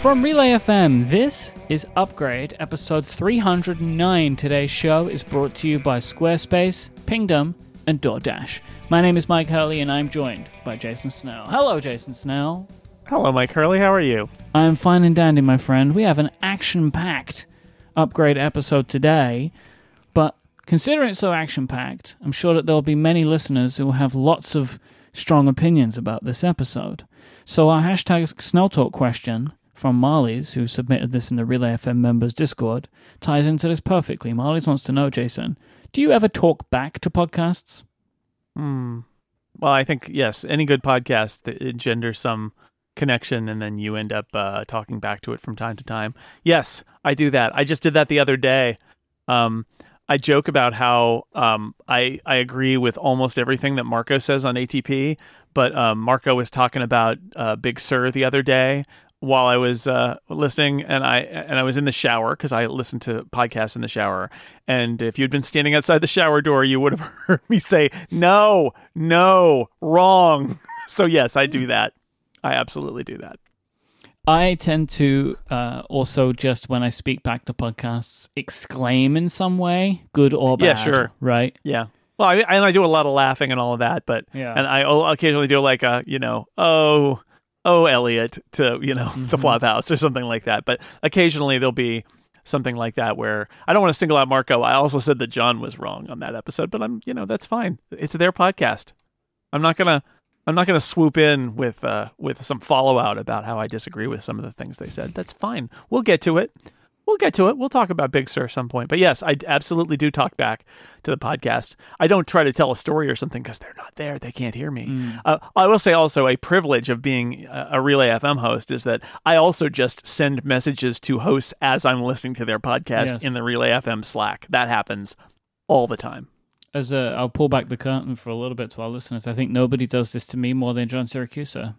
From Relay FM, this is Upgrade, episode 309. Today's show is brought to you by Squarespace, Pingdom, and DoorDash. My name is Mike Hurley, and I'm joined by Jason Snell. Hello, Jason Snell. Hello, Mike Hurley. How are you? I'm fine and dandy, my friend. We have an action packed Upgrade episode today, but considering it's so action packed, I'm sure that there'll be many listeners who will have lots of strong opinions about this episode. So, our hashtag Snell Talk question from Marlies, who submitted this in the Relay FM members Discord, ties into this perfectly. Marlies wants to know, Jason, do you ever talk back to podcasts? Hmm. Well, I think yes. Any good podcast that engenders some connection, and then you end up uh, talking back to it from time to time. Yes, I do that. I just did that the other day. Um, I joke about how um, I I agree with almost everything that Marco says on ATP, but um, Marco was talking about uh, Big Sur the other day while I was uh, listening, and I and I was in the shower because I listen to podcasts in the shower. And if you'd been standing outside the shower door, you would have heard me say, "No, no, wrong." so yes, I do that. I absolutely do that. I tend to uh, also just when I speak back to podcasts exclaim in some way, good or bad. Yeah, sure. Right? Yeah. Well, I, and I do a lot of laughing and all of that, but Yeah. and I occasionally do like a you know oh oh Elliot to you know the Flophouse or something like that. But occasionally there'll be something like that where I don't want to single out Marco. I also said that John was wrong on that episode, but I'm you know that's fine. It's their podcast. I'm not gonna I'm not gonna swoop in with uh with some follow out about how I disagree with some of the things they said. That's fine. We'll get to it. We'll get to it. We'll talk about Big Sur at some point. But yes, I absolutely do talk back to the podcast. I don't try to tell a story or something because they're not there. They can't hear me. Uh, I will say also a privilege of being a a Relay FM host is that I also just send messages to hosts as I'm listening to their podcast Yes. in the Relay FM Slack. That happens all the time. As a, I'll pull back the curtain for a little bit to our listeners. I think nobody does this to me more than John Siracusa.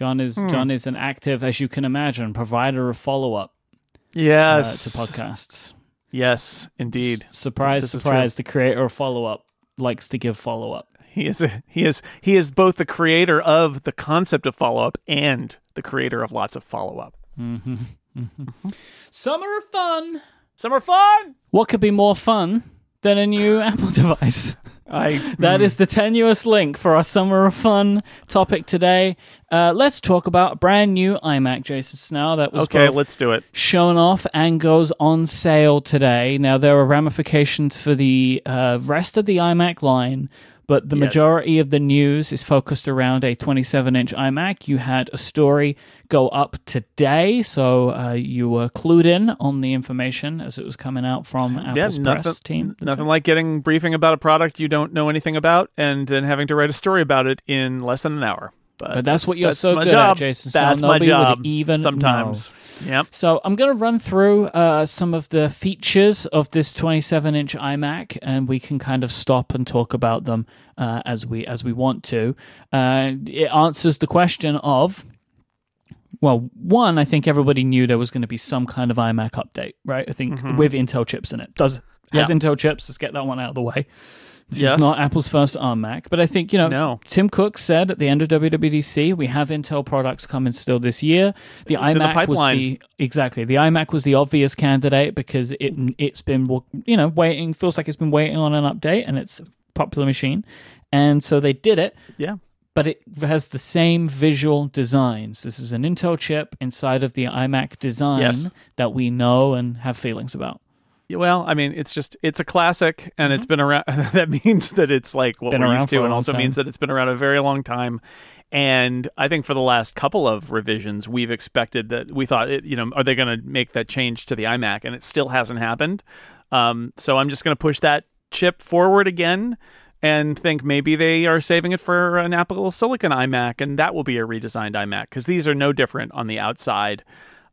John is Hmm. John is an active, as you can imagine, provider of follow up uh, Yes. to podcasts. Yes, indeed. S- surprise, This surprise! The creator of follow up likes to give follow up. He is a, he is he is both the creator of the concept of follow up and the creator of lots of follow up. hmm Summer of fun. Summer fun. What could be more fun than a new Apple device? I That is the tenuous link for our summer of fun topic today. Uh, let's talk about a brand new iMac, Jason Snell, that was okay. Let's do it. shown off and goes on sale today. Now, there are ramifications for the uh, rest of the iMac line, but the Yes. majority of the news is focused around a 27 inch iMac. You had a story go up today, so uh, you were clued in on the information as it was coming out from Apple's nothing, press team. Nothing like getting briefing about a product you don't know anything about, and then having to write a story about it in less than an hour. But that's what you're so good job. at, Jason. So That's my job. even sometimes. Yep. So I'm going to run through uh, some of the features of this 27-inch iMac, and we can kind of stop and talk about them uh, as we as we want to. Uh, it answers the question of. Well, one, I think everybody knew there was going to be some kind of iMac update, right? I think with Intel chips in it. Does has Mm-hmm. Yeah. Intel chips? Let's get that one out of the way. This Yes. is not Apple's first ARM Mac, but I think you know No. Tim Cook said at the end of WWDC, we have Intel products coming still this year. The It's in the iMac was the exactly the iMac was the obvious candidate because it mm. it's been you know waiting feels like it's been waiting on an update and it's a popular machine, and so they did it. Yeah. But it has the same visual designs. This is an Intel chip inside of the iMac design Yes. that we know and have feelings about. Well, I mean, it's just it's a classic, and it's been around. that means that it's like what Mm-hmm. Been we're used to, and also time. means that it's been around a very long time. And I think for the last couple of revisions, we've expected that we thought, it, you know, are they going to make that change to the iMac? And it still hasn't happened. Um, so I'm just going to push that chip forward again and think maybe they are saving it for an Apple Silicon iMac, and that will be a redesigned iMac because these are no different on the outside.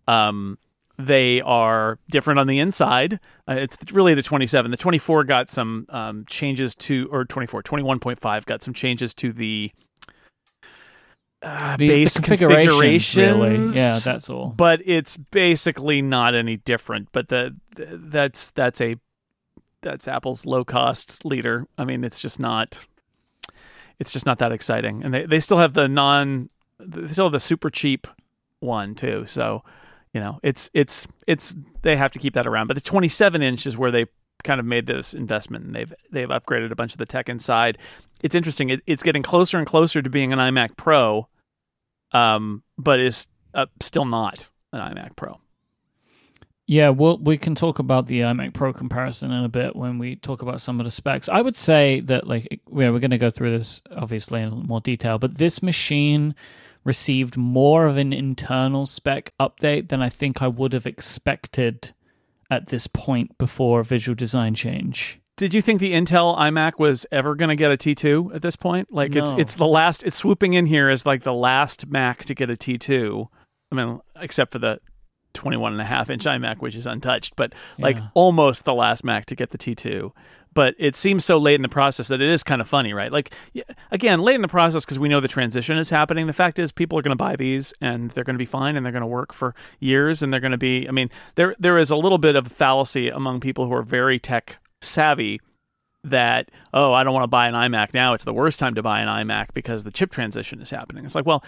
Um, they are different on the inside. Uh, it's really the 27. The 24 got some um, changes to, or 24, 21.5 got some changes to the uh, The, base the configuration, configurations. really. Yeah, that's all. but it's basically not any different. But the, the that's that's a that's Apple's low cost leader. I mean, it's just not it's just not that exciting. And they, they still have the non they still have the super cheap one too. So, you know, it's it's it's they have to keep that around. But the 27 inch is where they kind of made this investment and they've they've upgraded a bunch of the tech inside. It's interesting. It, it's getting closer and closer to being an iMac Pro, um, but is uh, still not an iMac Pro. Yeah, well, we can talk about the iMac Pro comparison in a bit when we talk about some of the specs. I would say that, like, we're going to go through this obviously in more detail, but this machine received more of an internal spec update than I think I would have expected at this point before visual design change. Did you think the Intel iMac was ever going to get a T2 at this point? Like no. it's it's the last it's swooping in here as like the last Mac to get a T2. I mean, except for the 21 and a half inch iMac, which is untouched, but like yeah. almost the last Mac to get the T2. But it seems so late in the process that it is kind of funny, right? Like, again, late in the process because we know the transition is happening. The fact is, people are going to buy these and they're going to be fine and they're going to work for years and they're going to be. I mean, there there is a little bit of fallacy among people who are very tech savvy that oh, I don't want to buy an iMac now. It's the worst time to buy an iMac because the chip transition is happening. It's like, well,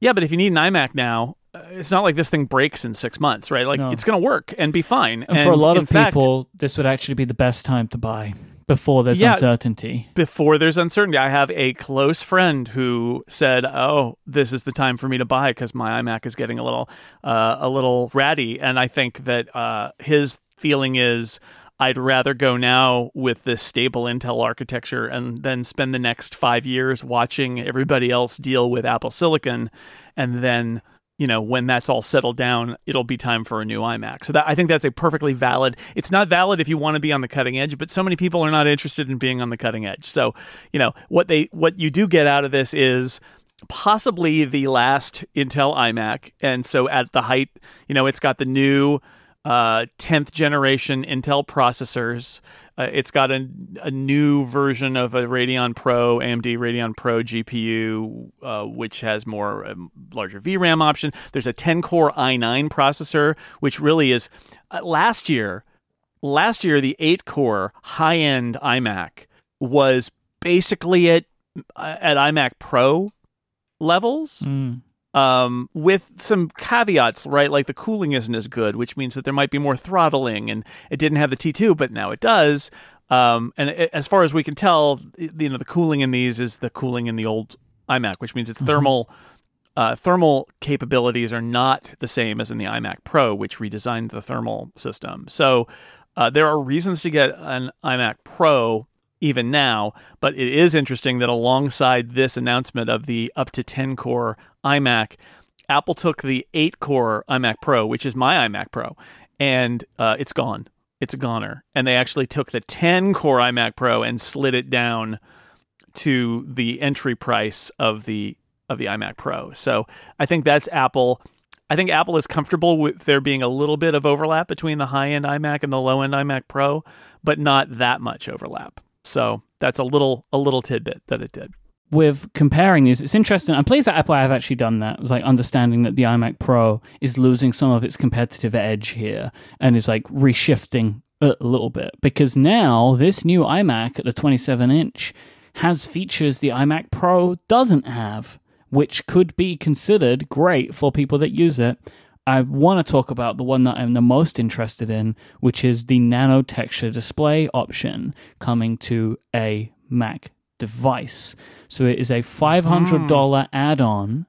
yeah, but if you need an iMac now, uh, it's not like this thing breaks in six months, right? Like no. it's going to work and be fine. And, and for a lot of fact, people, this would actually be the best time to buy before there's yeah, uncertainty. Before there's uncertainty, I have a close friend who said, "Oh, this is the time for me to buy because my iMac is getting a little, uh, a little ratty." And I think that uh, his feeling is. I'd rather go now with this stable Intel architecture and then spend the next five years watching everybody else deal with Apple Silicon and then you know, when that's all settled down, it'll be time for a new iMac. So that I think that's a perfectly valid. It's not valid if you want to be on the cutting edge, but so many people are not interested in being on the cutting edge. So, you know, what they what you do get out of this is possibly the last Intel iMac, and so at the height, you know, it's got the new uh, 10th generation Intel processors. Uh, it's got a, a new version of a Radeon Pro, AMD Radeon Pro GPU, uh, which has more um, larger VRAM option. There's a 10 core i9 processor, which really is uh, last year. Last year, the 8 core high end iMac was basically at uh, at iMac Pro levels. Mm um, with some caveats, right? Like the cooling isn't as good, which means that there might be more throttling, and it didn't have the T2, but now it does. Um, and it, as far as we can tell, you know, the cooling in these is the cooling in the old iMac, which means its mm-hmm. thermal uh, thermal capabilities are not the same as in the iMac Pro, which redesigned the thermal system. So uh, there are reasons to get an iMac Pro even now, but it is interesting that alongside this announcement of the up to 10 core iMac, Apple took the 8 core iMac Pro, which is my iMac Pro, and uh, it's gone. It's a goner. And they actually took the 10 core iMac Pro and slid it down to the entry price of the of the iMac Pro. So I think that's Apple. I think Apple is comfortable with there being a little bit of overlap between the high end iMac and the low end iMac Pro, but not that much overlap. So that's a little a little tidbit that it did. With comparing these, it's interesting. I'm pleased that Apple have actually done that. It was like understanding that the iMac Pro is losing some of its competitive edge here and is like reshifting a little bit because now this new iMac at the 27 inch has features the iMac Pro doesn't have, which could be considered great for people that use it. I want to talk about the one that I'm the most interested in, which is the nano texture display option coming to a Mac device. So it is a $500 mm. add on,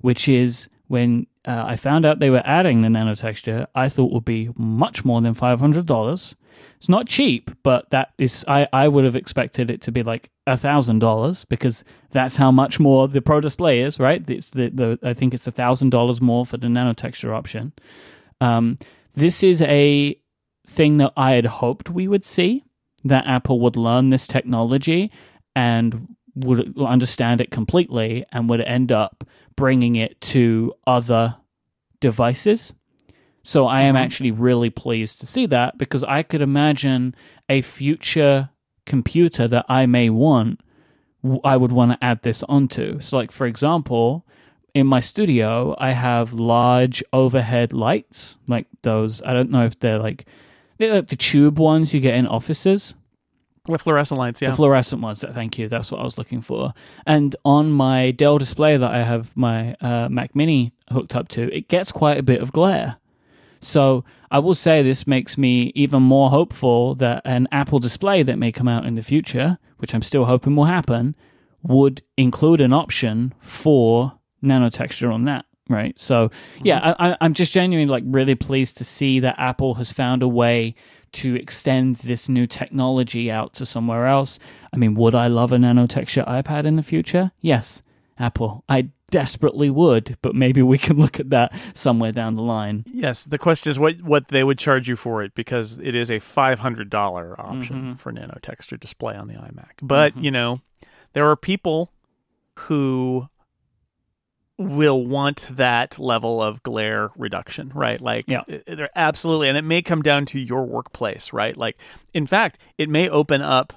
which is when uh, I found out they were adding the nano texture, I thought would be much more than $500. It's not cheap, but that is I, I would have expected it to be like a thousand dollars because that's how much more the Pro Display is, right? It's the, the I think it's a thousand dollars more for the nano texture option. Um, this is a thing that I had hoped we would see that Apple would learn this technology and would understand it completely and would end up bringing it to other devices so I am mm-hmm. actually really pleased to see that because I could imagine a future computer that I may want, I would want to add this onto. So, like, for example, in my studio, I have large overhead lights, like those. I don't know if they're like, they're like the tube ones you get in offices. The fluorescent lights, yeah. The fluorescent ones. Thank you. That's what I was looking for. And on my Dell display that I have my uh, Mac Mini hooked up to, it gets quite a bit of glare. So I will say this makes me even more hopeful that an Apple display that may come out in the future, which I'm still hoping will happen, would include an option for nanotexture on that. Right. So yeah, mm-hmm. I, I'm just genuinely like really pleased to see that Apple has found a way to extend this new technology out to somewhere else. I mean, would I love a nanotexture iPad in the future? Yes, Apple. I desperately would, but maybe we can look at that somewhere down the line. Yes, the question is what what they would charge you for it because it is a five hundred dollar option Mm-hmm. for nanotexture display on the iMac. But mm-hmm. you know, there are people who will want that level of glare reduction, right? Like, Yeah. i- they're absolutely, and it may come down to your workplace, right? Like, in fact, it may open up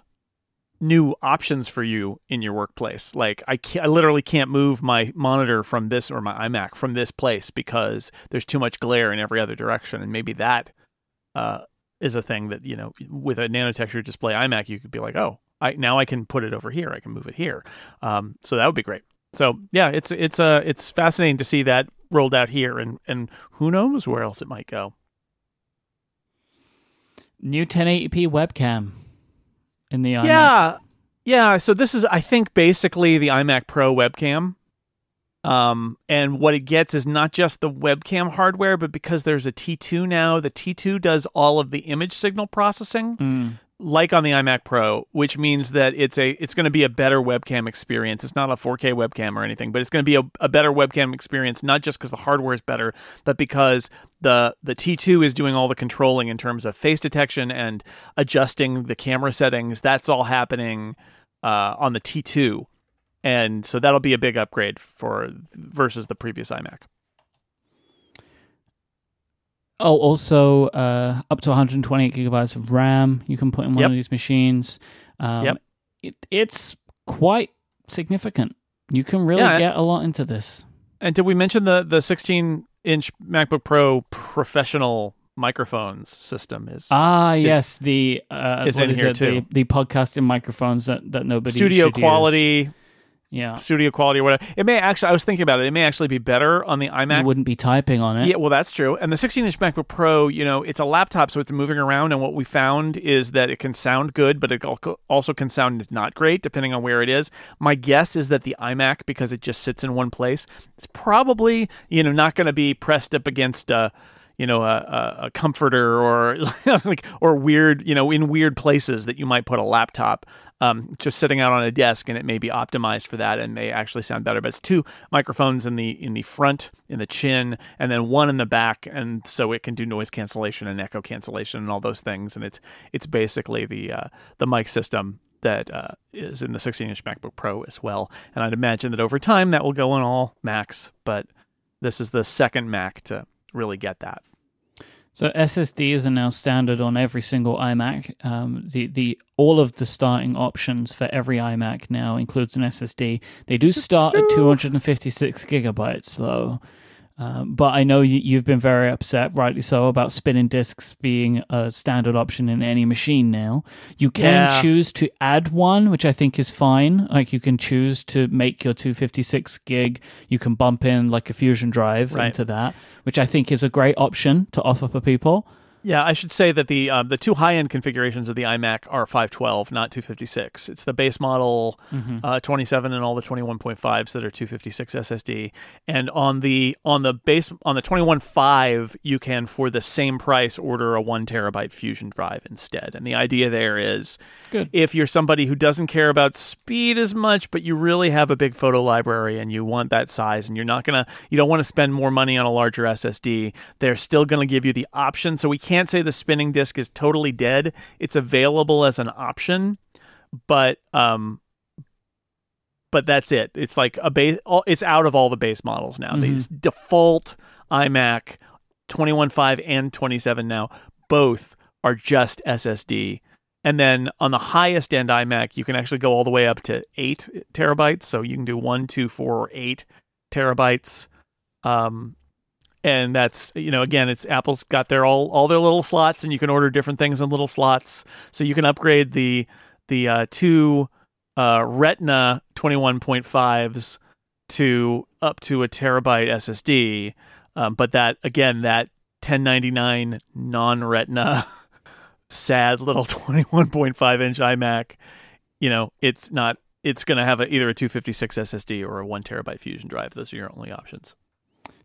new options for you in your workplace. Like I, I literally can't move my monitor from this or my iMac from this place because there's too much glare in every other direction, and maybe that uh, is a thing that you know with a nanotexture display iMac you could be like, oh, I now I can put it over here, I can move it here. Um, so that would be great. So yeah, it's it's uh it's fascinating to see that rolled out here, and and who knows where else it might go. New 1080p webcam in the iMac. Yeah, yeah. So this is, I think, basically the iMac Pro webcam. Um, and what it gets is not just the webcam hardware, but because there's a T2 now, the T2 does all of the image signal processing, Mm. Like on the iMac Pro, which means that it's a it's going to be a better webcam experience. It's not a 4K webcam or anything, but it's going to be a, a better webcam experience, not just because the hardware is better, but because the the T2 is doing all the controlling in terms of face detection and adjusting the camera settings. That's all happening uh, on the T2, and so that'll be a big upgrade for versus the previous iMac. Oh, also uh, up to 128 gigabytes of RAM you can put in one Yep. of these machines. Um, Yep. it, it's quite significant. You can really Yeah, get a lot into this. And did we mention the the 16 inch MacBook Pro professional microphones system is Ah, yes, the uh, what in is here it? too. The, the podcasting microphones that, that nobody studio should use. Yeah, studio quality or whatever. It may actually I was thinking about it. It may actually be better on the iMac. you wouldn't be typing on it. Yeah, well, that's true. And the 16 inch MacBook Pro, you know, it's a laptop, so it's moving around. And what we found is that it can sound good, but it also can sound not great depending on where it is. My guess is that the iMac, because it just sits in one place, it's probably, you know, not going to be pressed up against a. You know, a, a, a comforter or like or weird, you know, in weird places that you might put a laptop, um, just sitting out on a desk, and it may be optimized for that and may actually sound better. But it's two microphones in the in the front, in the chin, and then one in the back, and so it can do noise cancellation and echo cancellation and all those things. And it's it's basically the uh, the mic system that uh, is in the 16 inch MacBook Pro as well. And I'd imagine that over time that will go in all Macs, but this is the second Mac to really get that. So SSDs are now standard on every single iMac. Um, the the all of the starting options for every iMac now includes an SSD. They do start at 256 gigabytes though. Um, but I know you, you've been very upset, rightly so, about spinning disks being a standard option in any machine now. You can Yeah. choose to add one, which I think is fine. Like you can choose to make your 256 gig. You can bump in like a Fusion drive Right. into that, which I think is a great option to offer for people. Yeah, I should say that the um, the two high end configurations of the iMac are 512, not 256. It's the base model uh, 27 and all the 21.5s that are 256 SSD. And on the on the base on the 21.5, you can for the same price order a one terabyte Fusion drive instead. And the idea there is Good. if you're somebody who doesn't care about speed as much, but you really have a big photo library and you want that size, and you're not gonna, you don't want to spend more money on a larger SSD, they're still gonna give you the option. So we can't say the spinning disk is totally dead. It's available as an option, but um, but that's it. It's like a base. It's out of all the base models now. These default iMac 21.5 and 27 now both are just SSD. And then on the highest end iMac, you can actually go all the way up to eight terabytes. So you can do one, two, four, or eight terabytes. Um, and that's you know again, it's Apple's got their all all their little slots, and you can order different things in little slots. So you can upgrade the the uh, two uh, Retina 21.5s to up to a terabyte SSD. Um, but that again, that 1099 non-Retina, sad little 21.5 inch iMac, you know, it's not. It's going to have a, either a 256 SSD or a one terabyte Fusion drive. Those are your only options.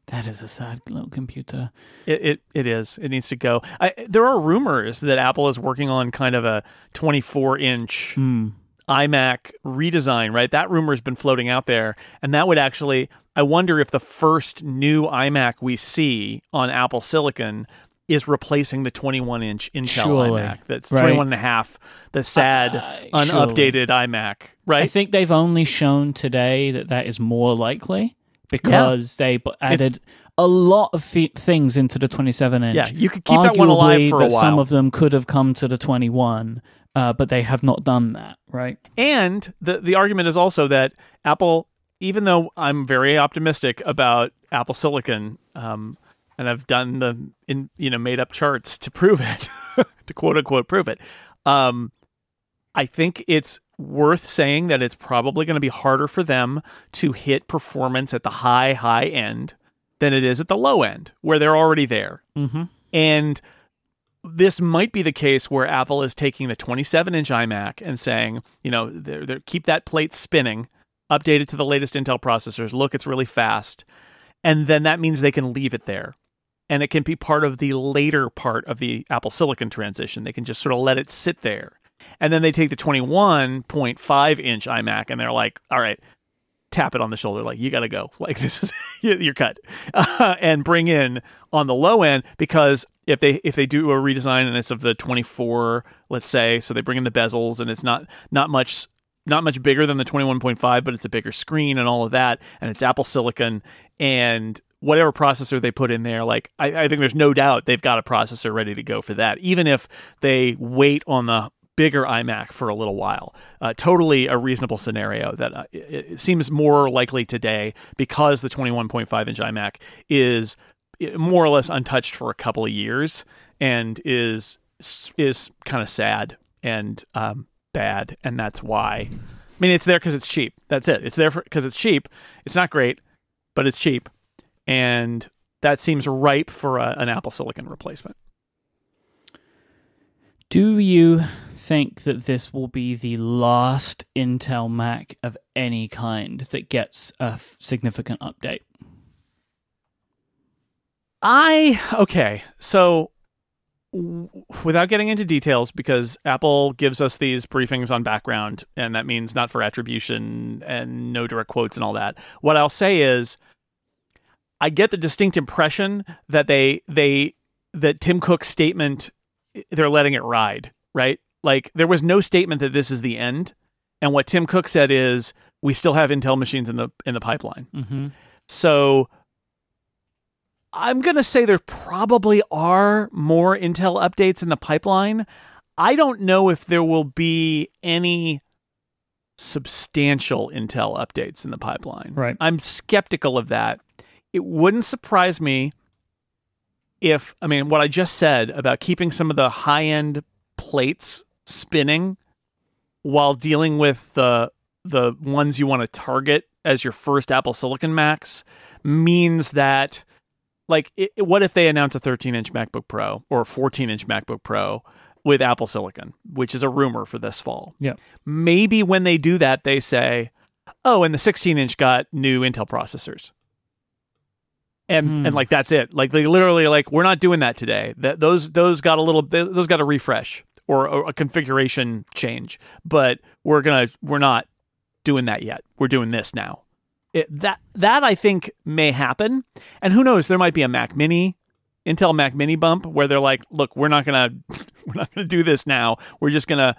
That is a sad little computer. It it, it is. It needs to go. I, there are rumors that Apple is working on kind of a 24 inch Mm. iMac redesign, right? That rumor has been floating out there, and that would actually. I wonder if the first new iMac we see on Apple Silicon is replacing the 21 inch Intel Surely. iMac. That's Right. 21 and a half, the sad, Uh, unupdated iMac, right? I think they've only shown today that that is more likely because they b- added a lot of fe- things into the 27 inch. yeah, you could keep that one alive for a that Some of them could have come to the 21, uh, but they have not done that, right? And the the argument is also that Apple, even though I'm very optimistic about Apple Silicon, um, and I've done the in you know made up charts to prove it, to quote unquote prove it, um, I think it's worth saying that it's probably going to be harder for them to hit performance at the high high end than it is at the low end where they're already there. Mm-hmm. And this might be the case where Apple is taking the 27 inch iMac and saying, you know, they're, they're, keep that plate spinning, update it to the latest Intel processors. Look, it's really fast. And then that means they can leave it there. And it can be part of the later part of the Apple Silicon transition. They can just sort of let it sit there. And then they take the 21.5 inch iMac and they're like, all right, tap it on the shoulder. Like you got to go. Like this is you're cut. Uh, and bring in on the low end because if they if they do a redesign and it's of the 24 let's say so they bring in the bezels and it's not not much not much bigger than the 21.5 but it's a bigger screen and all of that and it's apple silicon and whatever processor they put in there like I, I think there's no doubt they've got a processor ready to go for that. Even if they wait on the bigger iMac for a little while. Uh, totally a reasonable scenario that uh, it, seems more likely today because the 21.5 inch iMac is uh, more or less untouched for a couple of years and is is kind of sad and um, bad, and that's why. I mean, it's there because it's cheap. That's it. It's there because it's cheap. It's not great, but it's cheap, and that seems ripe for a, an Apple Silicon replacement. Do you think that this will be the last Intel Mac of any kind that gets a f- significant update? I okay, so w- without getting into details, because Apple gives us these briefings on background, and that means not for attribution and no direct quotes and all that. What I'll say is, I get the distinct impression that they they that Tim Cook's statement they're letting it ride, right? Like there was no statement that this is the end, and what Tim Cook said is we still have Intel machines in the in the pipeline. Mm-hmm. So I'm going to say there probably are more Intel updates in the pipeline. I don't know if there will be any substantial Intel updates in the pipeline. Right. I'm skeptical of that. It wouldn't surprise me if, I mean, what I just said about keeping some of the high end plates spinning while dealing with the the ones you want to target as your first Apple Silicon Macs means that like it, what if they announce a 13 inch MacBook Pro or a 14 inch MacBook Pro with Apple Silicon, which is a rumor for this fall. Yeah. Maybe when they do that, they say, "Oh, and the 16 inch got new Intel processors." And Hmm. and like that's it. Like they literally like we're not doing that today. That those those got a little those got a refresh or a, a configuration change, but we're gonna we're not doing that yet. We're doing this now. It, that that I think may happen, and who knows? There might be a Mac Mini, Intel Mac Mini bump where they're like, "Look, we're not gonna we're not gonna do this now. We're just gonna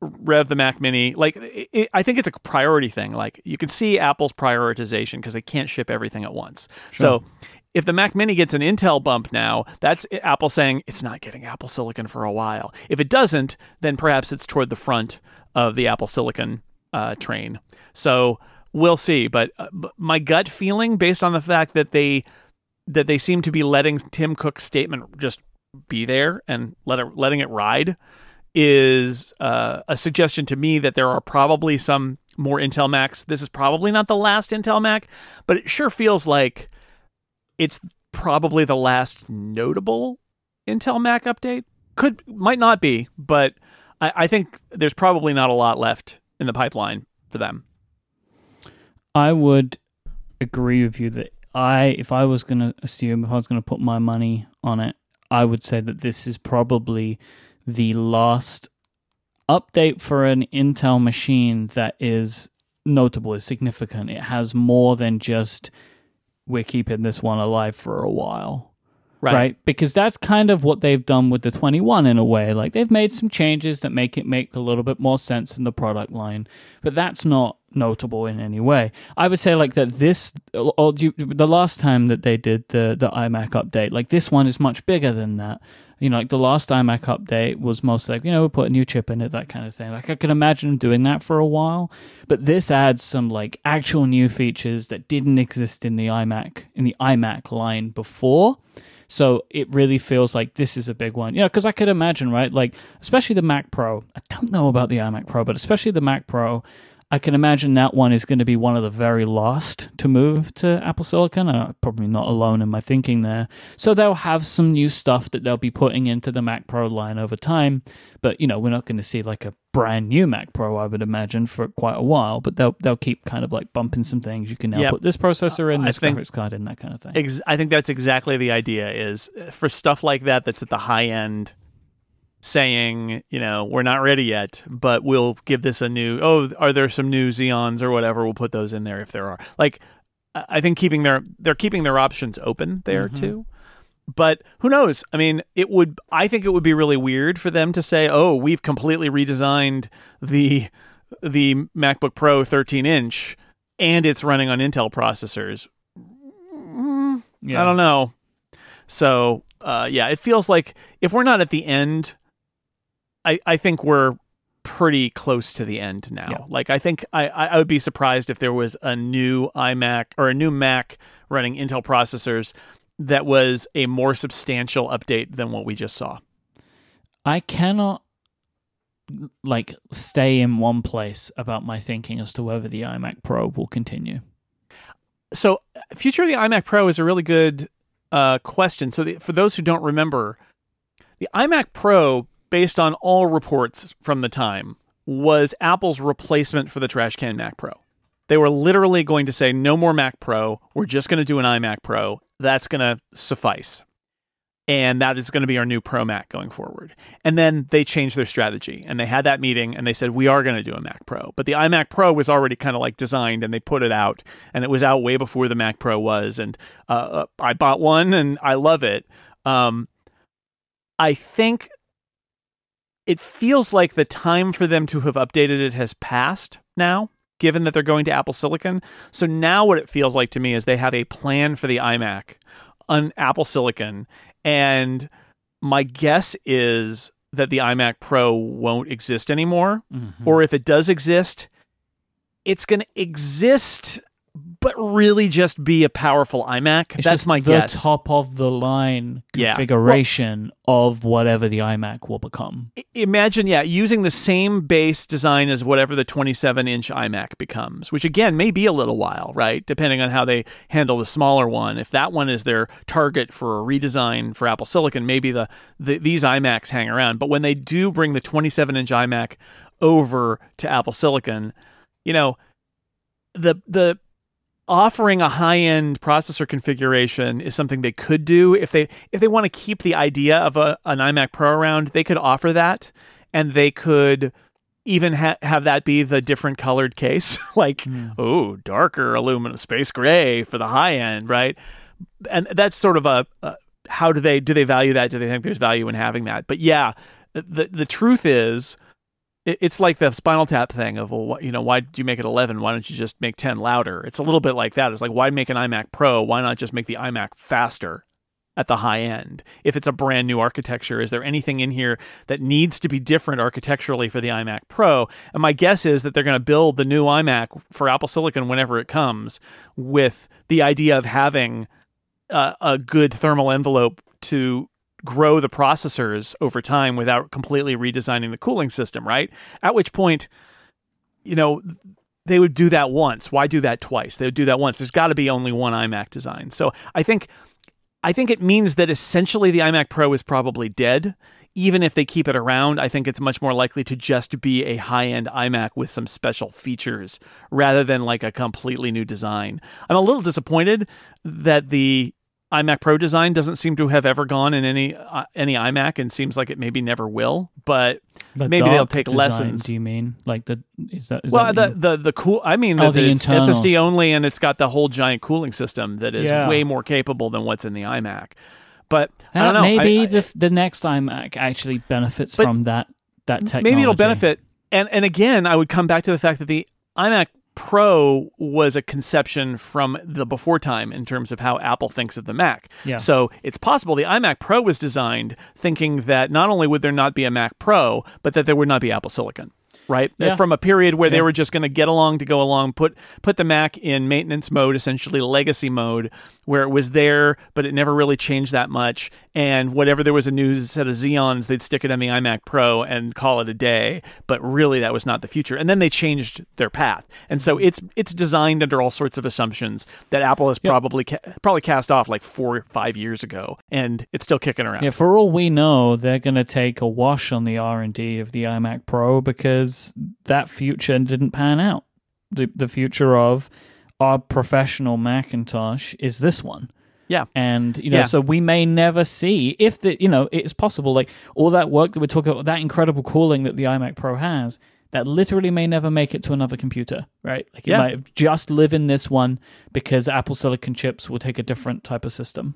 rev the Mac Mini." Like, it, I think it's a priority thing. Like, you can see Apple's prioritization because they can't ship everything at once. So. If the Mac Mini gets an Intel bump now, that's Apple saying it's not getting Apple Silicon for a while. If it doesn't, then perhaps it's toward the front of the Apple Silicon uh, train. So we'll see. But uh, my gut feeling, based on the fact that they that they seem to be letting Tim Cook's statement just be there and let it, letting it ride, is uh, a suggestion to me that there are probably some more Intel Macs. This is probably not the last Intel Mac, but it sure feels like it's probably the last notable Intel Mac update. Could might not be, but I, I think there's probably not a lot left in the pipeline for them. I would agree with you that I, if I was going to assume, if I was going to put my money on it, I would say that this is probably the last update for an Intel machine that is notable, is significant. It has more than just we're keeping this one alive for a while. Right. right. Because that's kind of what they've done with the 21 in a way. Like they've made some changes that make it make a little bit more sense in the product line, but that's not notable in any way. I would say like that this oh, or the last time that they did the the iMac update, like this one is much bigger than that. You know, like the last iMac update was most like, you know, we put a new chip in it, that kind of thing. Like I can imagine doing that for a while, but this adds some like actual new features that didn't exist in the iMac in the iMac line before. So it really feels like this is a big one. You know, because I could imagine, right? Like, especially the Mac Pro. I don't know about the iMac Pro, but especially the Mac Pro. I can imagine that one is going to be one of the very last to move to Apple Silicon. I'm probably not alone in my thinking there. So they'll have some new stuff that they'll be putting into the Mac Pro line over time. But you know, we're not going to see like a brand new Mac Pro, I would imagine, for quite a while. But they'll they'll keep kind of like bumping some things. You can now Yep. put this processor in, this think- graphics card in, that kind of thing. Ex- I think that's exactly the idea. Is uh, for stuff like that that's at the high end. Saying, you know, we're not ready yet, but we'll give this a new. Oh, are there some new Xeons or whatever? We'll put those in there if there are. Like, I think keeping their they're keeping their options open there Mhm. too. But who knows? I mean, it would. I think it would be really weird for them to say, "Oh, we've completely redesigned the the MacBook Pro 13 inch, and it's running on Intel processors." Mm, Yeah. I don't know. So, uh, yeah, it feels like if we're not at the end, I I think we're pretty close to the end now. Yeah. Like, I think I I would be surprised if there was a new iMac or a new Mac running Intel processors that was a more substantial update than what we just saw. I cannot like stay in one place about my thinking as to whether the iMac Pro will continue. So, future of the iMac Pro is a really good uh, question. So, the, for those who don't remember, the iMac Pro, based on all reports from the time, was Apple's replacement for the trash can Mac Pro. They were literally going to say, no more Mac Pro. We're just going to do an iMac Pro. That's going to suffice. And that is going to be our new Pro Mac going forward. And then they changed their strategy and they had that meeting and they said, we are going to do a Mac Pro. But the iMac Pro was already kind of like designed and they put it out and it was out way before the Mac Pro was. And uh, uh, I bought one and I love it. Um, I think it feels like the time for them to have updated it has passed now, given that they're going to Apple Silicon. So now what it feels like to me is they have a plan for the iMac on Apple Silicon. And my guess is that the iMac Pro won't exist anymore. Mm-hmm. Or if it does exist, it's going to exist, but really just be a powerful iMac. It's That's just my the guess. top of the line Yeah. configuration of whatever the iMac will become. Imagine, yeah, using the same base design as whatever the 27 inch iMac becomes, which again may be a little while, right? Depending on how they handle the smaller one. If that one is their target for a redesign for Apple Silicon, maybe the, the these iMacs hang around. But when they do bring the 27 inch iMac over to Apple Silicon, you know, the the offering a high-end processor configuration is something they could do. If they if they want to keep the idea of a, an iMac Pro around they could offer that and they could even ha- have that be the different colored case. Like oh darker aluminum space gray for the high end right? And that's sort of a, a how do they do they value that? Do they think there's value in having that? But yeah the the truth is it's like the spinal tap thing of well you know why do you make it 11 why don't you just make 10 louder? It's a little bit like that. It's like why make an imac pro? Why not just make the imac faster at the high end? If it's a brand new architecture is there anything in here that needs to be different architecturally for the imac pro? And my guess is that they're going to build the new imac for apple silicon whenever it comes with the idea of having uh, a good thermal envelope to grow the processors over time without completely redesigning the cooling system, right? At which point, you know, they would do that once. Why do that twice? They would do that once. There's got to be only one iMac design. So I think I think it means that essentially the iMac Pro is probably dead. Even if they keep it around, I think it's much more likely to just be a high end iMac with some special features rather than like a completely new design. I'm a little disappointed that the iMac Pro design doesn't seem to have ever gone in any uh, any iMac, and seems like it maybe never will. But The maybe they'll take design, lessons. Do you mean like the is that is well, that the, you- the the cool. I mean, Oh, the it's. SSD only, and it's got the whole giant cooling system that is Yeah. way more capable than what's in the iMac. But I don't know. maybe I- I- the the next iMac actually benefits from that that technology. maybe it'll benefit. And and again, I would come back to the fact that the iMac Pro was a conception from the before time in terms of how Apple thinks of the Mac. Yeah. So it's possible the iMac Pro was designed thinking that not only would there not be a Mac Pro, but that there would not be Apple Silicon. Right Yeah. from a period where they were just going to get along to go along, put put the Mac in maintenance mode, essentially legacy mode, where it was there, but it never really changed that much. And whatever there was a new set of Xeons, they'd stick it on the iMac Pro and call it a day. But really, that was not the future. And then they changed their path, and so mm-hmm. it's it's designed under all sorts of assumptions that Apple has probably ca- probably cast off like four or five years ago, and it's still kicking around. Yeah, for all we know, they're going to take a wash on the R and D of the iMac Pro because that future didn't pan out. The the future of our professional Macintosh is this one. Yeah. And you know, Yeah. so we may never see if the you know it's possible like all that work that we're talking about, that incredible cooling that the iMac Pro has, that literally may never make it to another computer, right? Like it Yeah. might just live in this one because Apple Silicon chips will take a different type of system.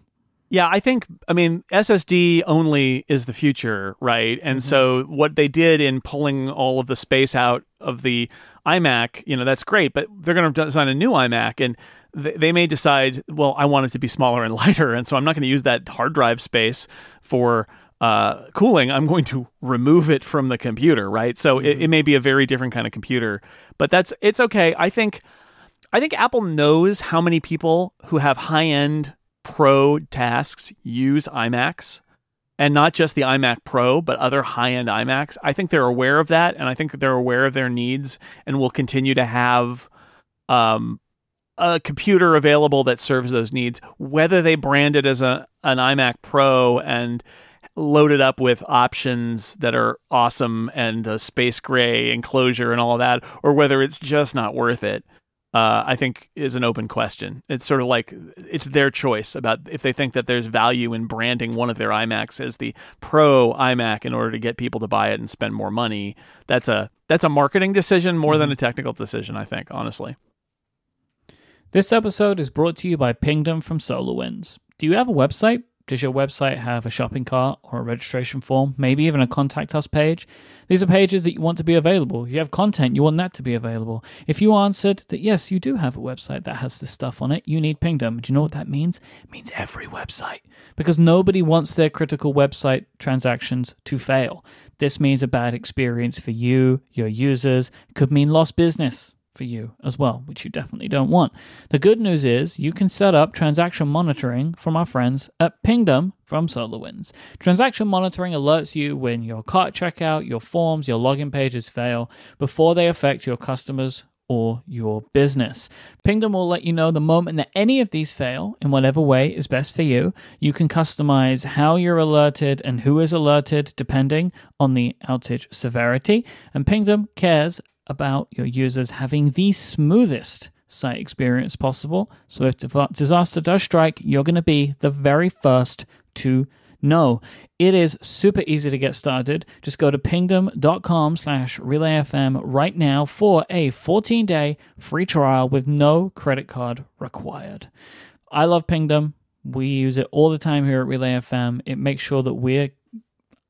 Yeah, I think I mean SSD only is the future, right? And so what they did in pulling all of the space out of the iMac, you know, that's great, but they're going to design a new iMac and th- they may decide, well, I want it to be smaller and lighter, and so I'm not going to use that hard drive space for uh, cooling. I'm going to remove it from the computer, right? So it, it may be a very different kind of computer, but that's it's okay. I think I think Apple knows how many people who have high end pro tasks use iMacs and not just the iMac Pro, but other high end iMacs. I think they're aware of that and I think they're aware of their needs and will continue to have um, a computer available that serves those needs, whether they brand it as a, an iMac Pro and load it up with options that are awesome and a space gray enclosure and all of that, or whether it's just not worth it uh, I think is an open question. It's sort of like it's their choice about if they think that there's value in branding one of their iMacs as the Pro iMac in order to get people to buy it and spend more money. That's a that's a marketing decision more than a technical decision. I think honestly. This episode is brought to you by Pingdom from SolarWinds. Do you have a website? Does your website have a shopping cart or a registration form, maybe even a contact us page? These are pages that you want to be available. You have content, you want that to be available. If you answered that yes, you do have a website that has this stuff on it, you need Pingdom. Do you know what that means? It means every website. Because nobody wants their critical website transactions to fail. This means a bad experience for you, your users, could mean lost business for you as well, which you definitely don't want. The good news is you can set up transaction monitoring from our friends at Pingdom from SolarWinds. Transaction monitoring alerts you when your cart checkout, your forms, your login pages fail before they affect your customers or your business. Pingdom will let you know the moment that any of these fail in whatever way is best for you. You can customize how you're alerted and who is alerted depending on the outage severity. And Pingdom cares about your users having the smoothest site experience possible. So if disaster does strike, you're going to be the very first to know. It is super easy to get started. Just go to pingdom.com slash relayfm right now for a 14-day free trial with no credit card required. I love Pingdom. We use it all the time here at Relay FM. It makes sure that we're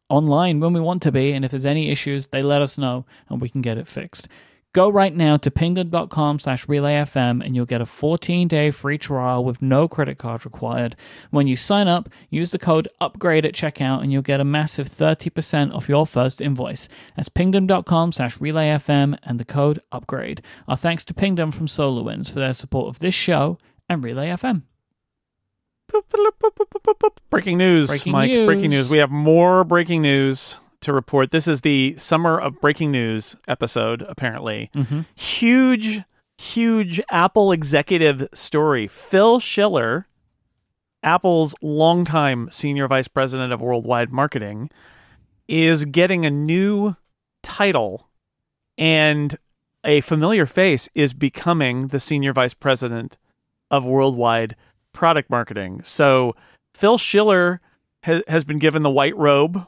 online when we want to be, and if there's any issues, they let us know and we can get it fixed. Go right now to pingdom.com slash relayfm and you'll get a 14-day free trial with no credit card required. When you sign up, use the code UPGRADE at checkout and you'll get a massive 30% off your first invoice. That's pingdom.com slash relayfm and the code UPGRADE. Our thanks to Pingdom from SolarWinds for their support of this show and Relay FM. Breaking news, Breaking Mike. news. Breaking news. We have more breaking news to report. This is the summer of breaking news episode. Apparently, Mm-hmm. huge, huge Apple executive story. Phil Schiller, Apple's longtime senior vice president of worldwide marketing, is getting a new title, and a familiar face is becoming the senior vice president of worldwide product marketing. So Phil Schiller ha- has been given the white robe,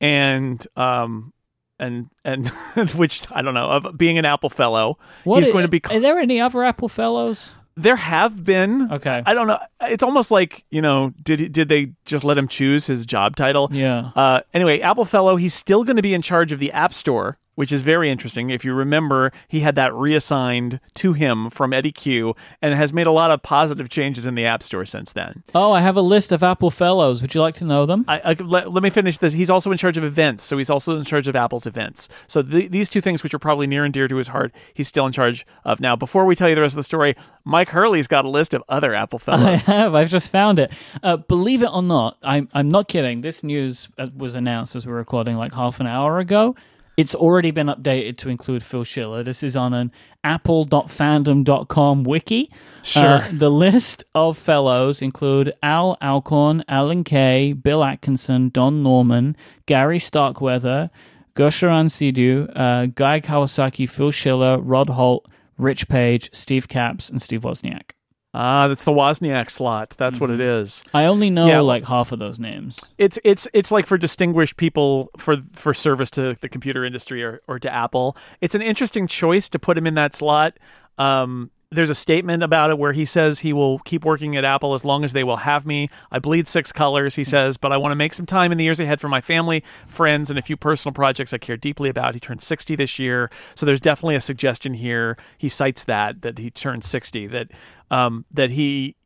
and um, and and which I don't know of being an Apple fellow. What He's going to be. Are there any other Apple fellows? There have been. Okay. I don't know. It's almost like you know, did did they just let him choose his job title? yeah. Uh, anyway, Apple Fellow, he's still going to be in charge of the App Store, which is very interesting. If you remember, he had that reassigned to him from Eddy Cue and has made a lot of positive changes in the App Store since then. Oh, I have a list of Apple fellows. Would you like to know them? I, I, let, let me finish this. He's also in charge of events, so he's also in charge of Apple's events. So th- these two things, which are probably near and dear to his heart, he's still in charge of. Now, before we tell you the rest of the story, Mike Hurley's got a list of other Apple Fellows. I have. I've just found it. Uh, believe it or not, I'm I'm not kidding. This news uh, was announced as we we're recording like half an hour ago. It's already been updated to include Phil Schiller. This is on an apple.fandom.com wiki. Sure. Uh, the list of fellows include Al Alcorn, Alan Kay, Bill Atkinson, Don Norman, Gary Starkweather, Gursharan Sidhu, uh, Guy Kawasaki, Phil Schiller, Rod Holt, Rich Page, Steve Capps, and Steve Wozniak. Ah, that's the Wozniak slot. That's what it is. I only know Yeah. like half of those names. it's it's it's like for distinguished people for for service to the computer industry or, or to Apple. It's an interesting choice to put him in that slot. Um, there's a statement about it where he says he will keep working at Apple as long as they will have me. I bleed six colors, he says, but I want to make some time in the years ahead for my family, friends, and a few personal projects I care deeply about. He turned 60 this year, so there's definitely a suggestion here. He cites that that he turned 60 that um, that he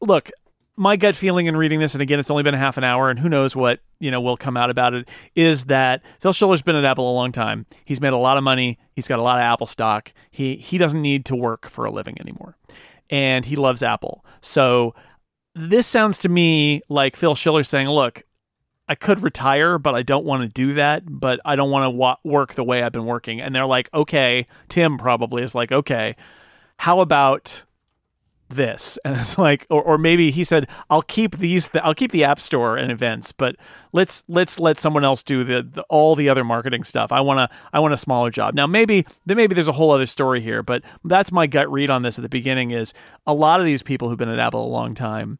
look my gut feeling in reading this, and again, it's only been a half an hour, and who knows what you know will come out about it, is that Phil Schiller's been at Apple a long time. He's made a lot of money. He's got a lot of Apple stock. He he doesn't need to work for a living anymore, and he loves Apple. So this sounds to me like Phil Schiller saying, "Look, I could retire, but I don't want to do that. But I don't want to wa- work the way I've been working." And they're like, "Okay." Tim probably is like, "Okay, how about?" This. And it's like or, or maybe he said i'll keep these th- i'll keep the app store and events but let's let's let someone else do the, the all the other marketing stuff. I want to i want a smaller job. Now maybe then maybe there's a whole other story here but that's my gut read on this at the beginning is a lot of these people who've been at apple a long time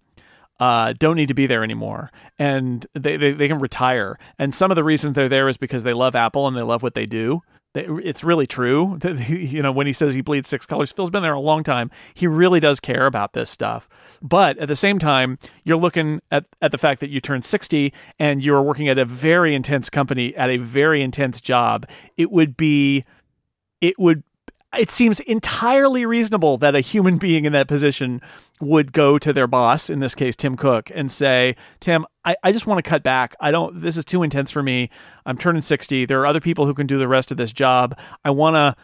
uh, don't need to be there anymore. And they, they, they can retire. And some of the reasons they're there is because they love apple and they love what they do it's really true that you know when he says he bleeds six colors phil's been there a long time. He really does care about this stuff. But at the same time you're looking at, at the fact that you turned 60 and you're working at a very intense company at a very intense job. It would be it would it seems entirely reasonable that a human being in that position would go to their boss, in this case Tim Cook, and say, Tim, I, I just want to cut back. I don't this is too intense for me. I'm turning 60. There are other people who can do the rest of this job. I wanna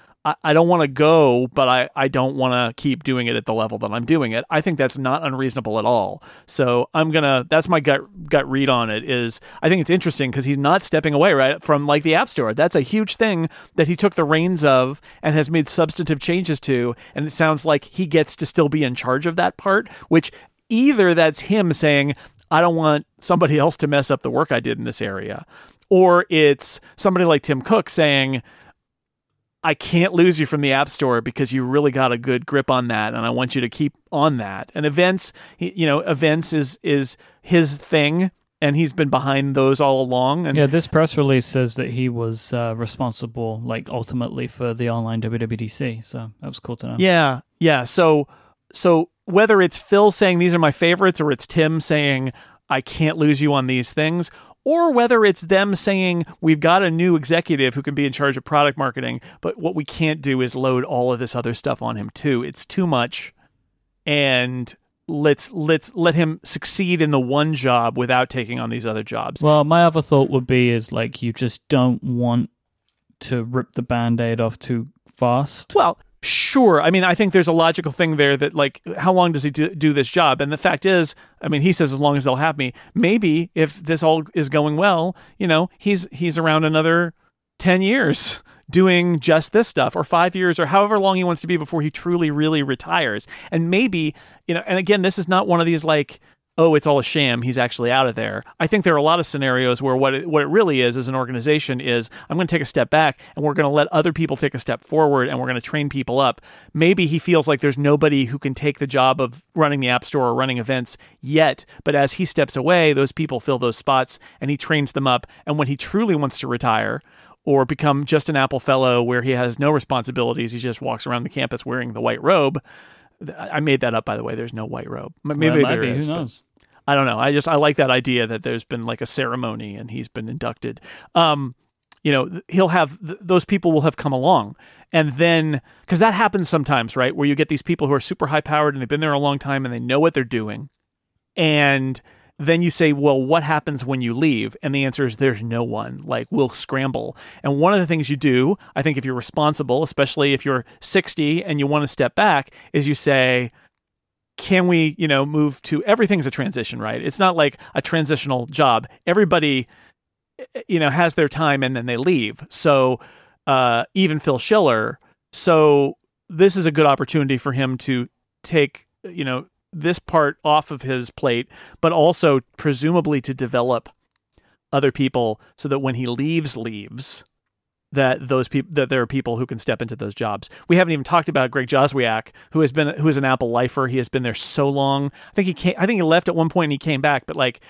I, don't want to go, but I, I don't want to keep doing it at the level that I'm doing it. I think that's not unreasonable at all. So I'm gonna. That's my gut gut read on it. Is I think it's interesting because he's not stepping away right from like the App Store. That's a huge thing that he took the reins of and has made substantive changes to. And it sounds like he gets to still be in charge of that part, which either that's him saying, I don't want somebody else to mess up the work I did in this area, or it's somebody like Tim Cook saying. I can't lose you from the App Store because you really got a good grip on that, and I want you to keep on that. And events, you know, events is is his thing, and he's been behind those all along. And Yeah, this press release says that he was uh, responsible, like ultimately, for the online WWDC. So that was cool to know. Yeah, yeah. So, so whether it's Phil saying these are my favorites, or it's Tim saying I can't lose you on these things, or whether it's them saying we've got a new executive who can be in charge of product marketing, but what we can't do is load all of this other stuff on him too. It's too much, and let's let's let him succeed in the one job without taking on these other jobs. Well, my other thought would be is like you just don't want to rip the band-aid off too fast. Well, Sure. I mean, I think there's a logical thing there that, like, how long does he do, do, this job? And the fact is, I mean, he says as long as they'll have me. Maybe if this all is going well, you know, he's he's around another ten years doing just this stuff, or five years, or however long he wants to be before he truly, really retires. And maybe, you know, and again, this is not one of these like oh, it's all a sham. He's actually out of there. I think there are a lot of scenarios where what it, what it really is as an organization is I'm going to take a step back and we're going to let other people take a step forward and we're going to train people up. Maybe he feels like there's nobody who can take the job of running the App Store or running events yet. But as he steps away, those people fill those spots and he trains them up. And when he truly wants to retire, or become just an Apple fellow where he has no responsibilities. He just walks around the campus wearing the white robe. I made that up, by the way. There's no white robe. Maybe well, there be. is. Who knows? I don't know. I just I like that idea that there's been like a ceremony and he's been inducted. Um, you know, he'll have th- those people will have come along, and then because that happens sometimes, right? Where you get these people who are super high powered and they've been there a long time and they know what they're doing, and then you say, well, what happens when you leave? And the answer is there's no one. Like, we'll scramble. And one of the things you do, I think, if you're responsible, especially if you're 60 and you want to step back, is you say, can we, you know, move to everything's a transition, right? It's not like a transitional job. Everybody, eh, you know, has their time and then they leave. So uh, even Phil Schiller. So this is a good opportunity for him to take, you know, this part off of his plate, but also presumably to develop other people so that when he leaves, leaves that those people that there are people who can step into those jobs. We haven't even talked about Greg Joswiak, who has been who is an Apple lifer. He has been there so long. I think he came. I think he left at one point and he came back, but like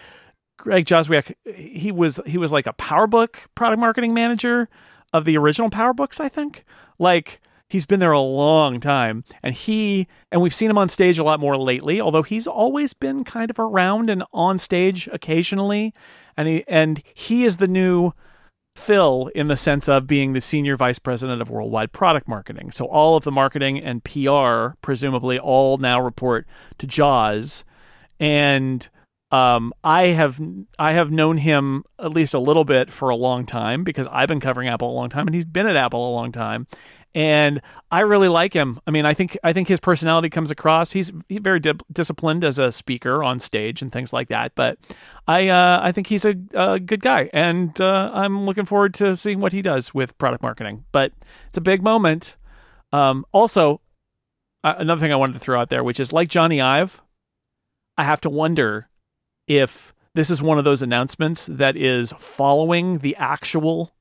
Greg Joswiak, he was he was like a PowerBook product marketing manager of the original PowerBooks. I think like he's been there a long time and he and we've seen him on stage a lot more lately although he's always been kind of around and on stage occasionally and he and he is the new Phil in the sense of being the senior vice president of worldwide product marketing. So all of the marketing and PR, presumably, all now report to Joz. And um, I have I have known him at least a little bit for a long time because I've been covering Apple a long time, and he's been at Apple a long time and I really like him. I mean, I think I think his personality comes across. He's, very di- disciplined as a speaker on stage and things like that. But I uh, I think he's a, a good guy, and uh, I'm looking forward to seeing what he does with product marketing. But it's a big moment. Um, also, uh, another thing I wanted to throw out there, which is like Jony Ive, I have to wonder if this is one of those announcements that is following the actual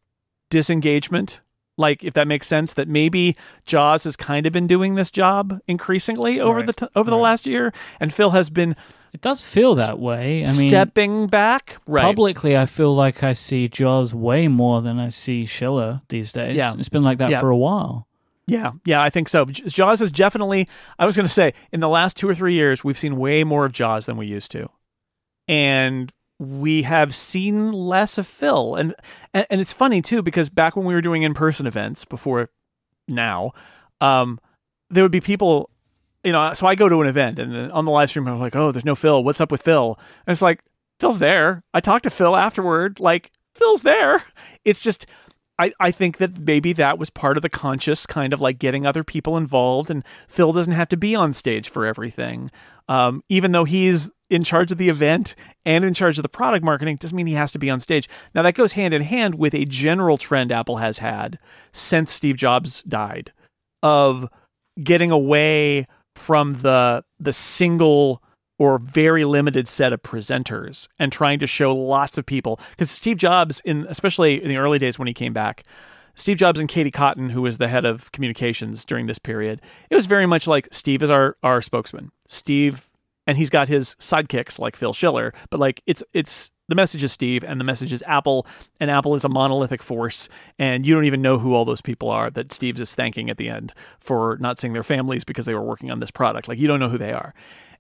disengagement like if that makes sense that maybe Joz has kind of been doing this job increasingly over right. the t- over right. the last year and Phil has been it does feel that way. I mean, stepping back right. publicly, I feel like I see Joz way more than I see Schiller these days. Yeah, it's been like that yeah. for a while. Yeah, yeah, I think so. Joz is definitely. I was going to say in the last two or three years, we've seen way more of Joz than we used to, and we have seen less of Phil. And, and, and it's funny too because back when we were doing in person events before now, um, there would be people, you know. So I go to an event and on the live stream I'm like, oh, there's no Phil. What's up with Phil? And it's like Phil's there. I talked to Phil afterward. Like Phil's there. It's just I, I think that maybe that was part of the conscious kind of like getting other people involved, and Phil doesn't have to be on stage for everything. Um, even though he's in charge of the event and in charge of the product marketing, doesn't mean he has to be on stage. Now, that goes hand in hand with a general trend Apple has had since Steve Jobs died of getting away from the the single or very limited set of presenters and trying to show lots of people because Steve Jobs in especially in the early days when he came back Steve Jobs and Katie Cotton who was the head of communications during this period it was very much like Steve is our our spokesman Steve and he's got his sidekicks like Phil Schiller but like it's it's the message is Steve and the message is Apple and Apple is a monolithic force and you don't even know who all those people are that Steve's is thanking at the end for not seeing their families because they were working on this product. Like you don't know who they are.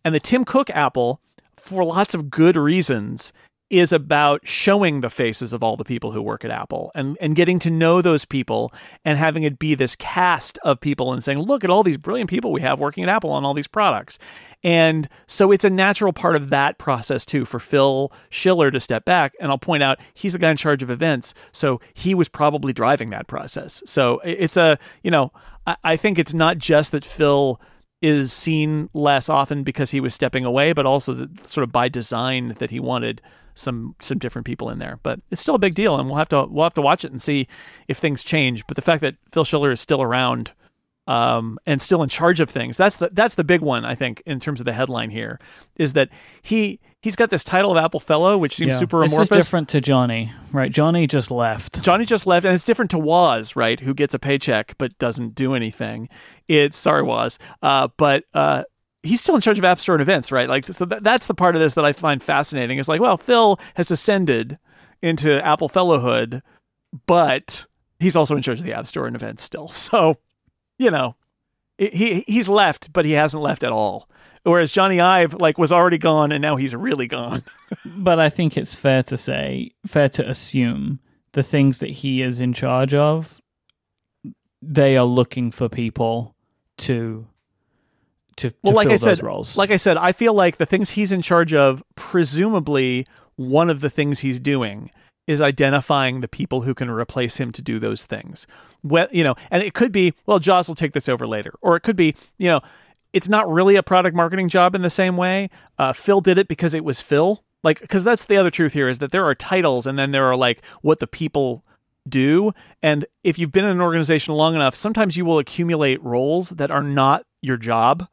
And the Tim Cook Apple, for lots of good reasons, is about showing the faces of all the people who work at Apple and, and getting to know those people and having it be this cast of people and saying, look at all these brilliant people we have working at Apple on all these products. And so it's a natural part of that process too for Phil Schiller to step back. And I'll point out he's the guy in charge of events. So he was probably driving that process. So it's a, you know, I, I think it's not just that Phil is seen less often because he was stepping away, but also that sort of by design that he wanted some some different people in there. But it's still a big deal, and we'll have to we'll have to watch it and see if things change. But the fact that Phil Schiller is still around um, and still in charge of things that's the that's the big one I think in terms of the headline here is that he he's got this title of Apple Fellow, which seems Yeah. super This amorphous. is different to Jony, right? Jony just left. Jony just left, and it's different to Woz, right? Who gets a paycheck but doesn't do anything. It's sorry, Woz, uh, but uh, he's still in charge of App Store and events, right? Like, so that, that's the part of this that I find fascinating. It's like, well, Phil has ascended into Apple Fellowhood, but he's also in charge of the App Store and events still. So, you know, it, he he's left, but he hasn't left at all. Whereas Jony Ive like was already gone, and now he's really gone. But I think it's fair to say, fair to assume, the things that he is in charge of, they are looking for people to to, to Well, like I those said, roles. Like I said, I feel like the things he's in charge of, presumably one of the things he's doing is identifying the people who can replace him to do those things. Well, you know, and it could be, well, Joz will take this over later, or it could be, you know, it's not really a product marketing job in the same way. Uh, Phil did it because it was Phil. Like, because that's the other truth here is that there are titles, and then there are like what the people do. And if you've been in an organization long enough, sometimes you will accumulate roles that are not your job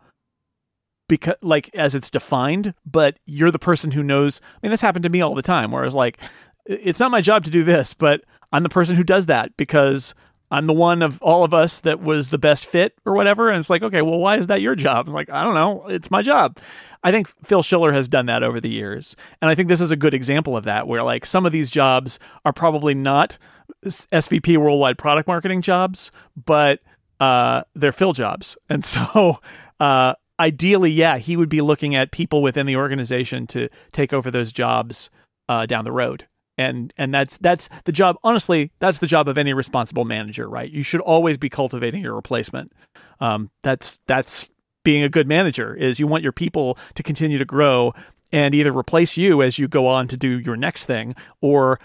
because like as it's defined but you're the person who knows i mean this happened to me all the time where i was like it's not my job to do this but i'm the person who does that because i'm the one of all of us that was the best fit or whatever and it's like okay well why is that your job i'm like i don't know it's my job i think phil schiller has done that over the years and i think this is a good example of that where like some of these jobs are probably not svp worldwide product marketing jobs but uh, they're Phil jobs. And so, uh, ideally, yeah, he would be looking at people within the organization to take over those jobs uh, down the road. And and that's that's the job. Honestly, that's the job of any responsible manager, right? You should always be cultivating your replacement. Um, that's that's being a good manager. Is you want your people to continue to grow and either replace you as you go on to do your next thing, or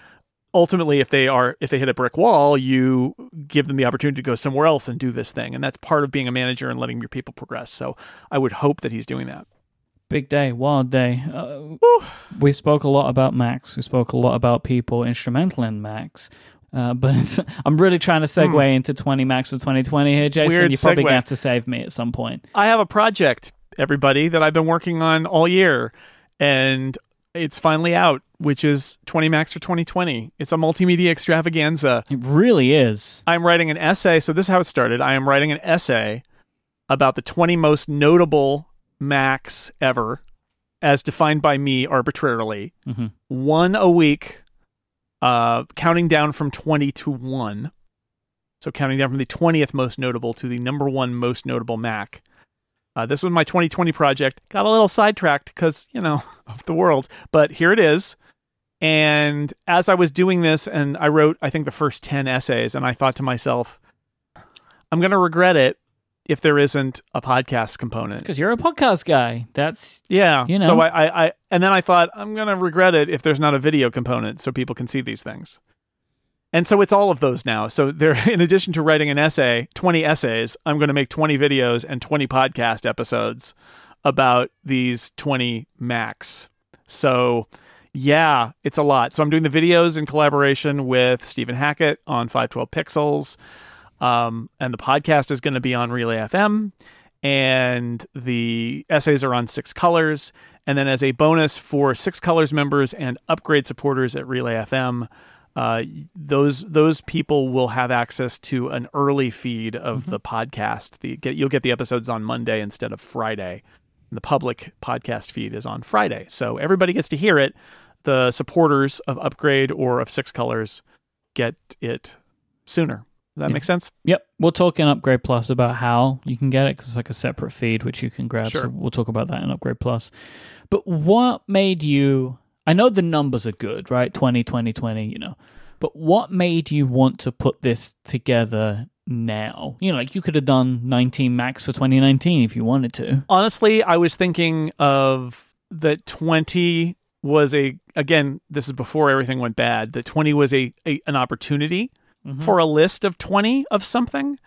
ultimately if they are if they hit a brick wall you give them the opportunity to go somewhere else and do this thing and that's part of being a manager and letting your people progress so i would hope that he's doing that Big day, wild day. Uh, we spoke a lot about Macs. We spoke a lot about people instrumental in Macs. Uh, but it's, I'm really trying to segue into 20 Macs of 2020 here, Jason. Hmm. Weird You're probably gonna have to save me at some point. i have a project everybody that i've been working on all year and it's finally out which is 20 Macs for 2020 it's a multimedia extravaganza It really is. i'm writing an essay so this is how it started i am writing an essay about the 20 most notable macs ever as defined by me arbitrarily hmm one a week, uh, counting down from 20 to 1. So counting down from the 20th most notable to the number one most notable Mac. Uh, this was my 2020 project. Got a little sidetracked because, you know, of the world. But here it is. And as I was doing this, and I wrote, I think, the first 10 essays, and I thought to myself, I'm going to regret it if there isn't a podcast component. Because you're a podcast guy. That's Yeah. You know? So I, I, I, and then I thought I'm gonna regret it if there's not a video component so people can see these things. And so it's all of those now. So there, in addition to writing an essay, 20 essays, I'm going to make 20 videos and 20 podcast episodes about these 20 Macs. So yeah, it's a lot. So I'm doing the videos in collaboration with Stephen Hackett on 512 Pixels. Um, and the podcast is going to be on Relay FM, and the essays are on Six Colors. And then, as a bonus for Six Colors members and upgrade supporters at Relay FM, uh, those those people will have access to an early feed of the podcast. The get, you'll get the episodes on Monday instead of Friday. The public podcast feed is on Friday, so everybody gets to hear it. The supporters of Upgrade or of Six Colors get it sooner. Does that Yeah. make sense? Yep, we'll talk in Upgrade Plus about how you can get it because it's like a separate feed which you can grab. Sure. So we'll talk about that in Upgrade Plus. But what made you? I know the numbers are good, right? 20, 20, 20, you know. But what made you want to put this together now? You know, like you could have done 19 Macs for 2019 if you wanted to. honestly, I was thinking of that 20 was a again, this is before everything went bad. That 20 was a, a an opportunity Mhm. for a list of 20 of something.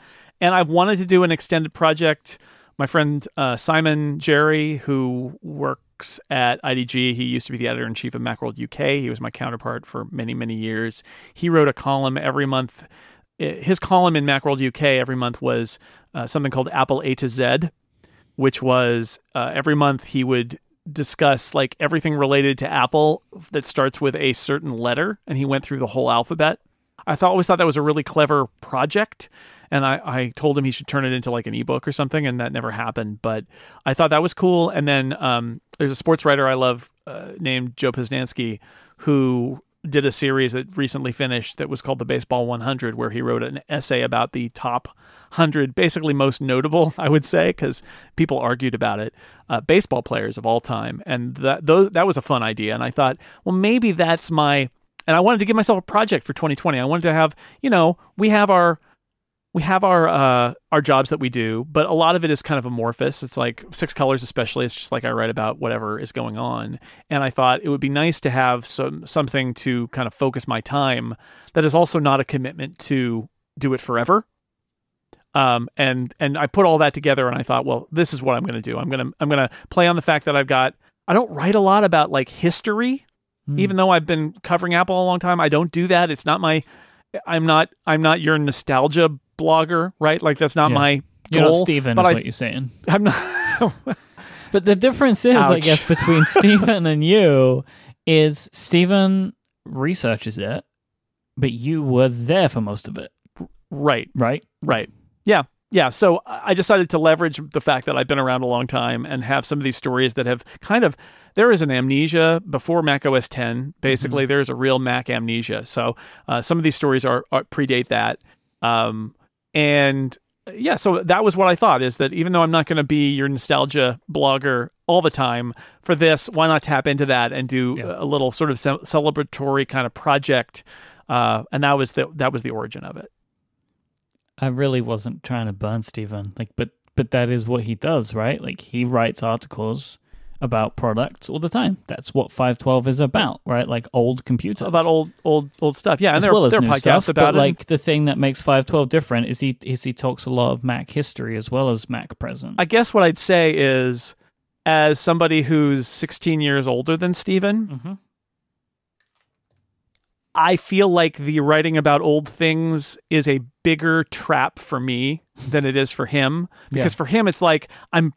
and I wanted to do an extended project. My friend uh, Simon Jary, who works at IDG, he used to be the editor in chief of Macworld UK. He was my counterpart for many, many years. He wrote a column every month. His column in Macworld UK every month was uh, something called Apple A to Z, which was uh, every month he would discuss like everything related to Apple that starts with a certain letter, and he went through the whole alphabet. I thought always thought that was a really clever project, and I, I told him he should turn it into like an ebook or something, and that never happened. But I thought that was cool. And then um, there's a sports writer I love uh, named Joe Posnanski who did a series that recently finished that was called the Baseball 100, where he wrote an essay about the top 100, basically most notable, I would say, because people argued about it, uh, baseball players of all time. And that, those, that was a fun idea. And I thought, well, maybe that's my and I wanted to give myself a project for 2020. I wanted to have, you know, we have our we have our uh, our jobs that we do, but a lot of it is kind of amorphous. It's like six colors, especially. It's just like I write about whatever is going on, and I thought it would be nice to have some something to kind of focus my time that is also not a commitment to do it forever. Um, and and I put all that together, and I thought, well, this is what I'm going to do. I'm gonna I'm gonna play on the fact that I've got. I don't write a lot about like history Mm. Even though I've been covering Apple a long time, I don't do that. It's not my I'm not I'm not your nostalgia blogger, right? Like that's not yeah. my goal. Stephen but is I, what you're saying. I'm not But the difference is, Ouch. I guess, between Stephen and you is Stephen researches it, but you were there for most of it. Right. Right? Right. Yeah yeah, so I decided to leverage the fact that I've been around a long time and have some of these stories that have kind of there is an amnesia before Mac OS 10. Basically, mm-hmm. there's a real Mac amnesia. So uh, some of these stories are, are predate that, um, and yeah, so that was what I thought is that even though I'm not going to be your nostalgia blogger all the time for this, why not tap into that and do yeah. a little sort of ce- celebratory kind of project? Uh, and that was the that was the origin of it. I really wasn't trying to burn Stephen. Like, but but that is what he does, right? Like he writes articles about products all the time. That's what 512 is about, right? Like old computers. About old old old stuff. Yeah, and as there, well as there are new podcasts stuff, about but like the thing that makes 512 different is he is he talks a lot of Mac history as well as Mac present. I guess what I'd say is as somebody who's 16 years older than Stephen, mm-hmm. I feel like the writing about old things is a bigger trap for me than it is for him. Because yeah. for him, it's like I'm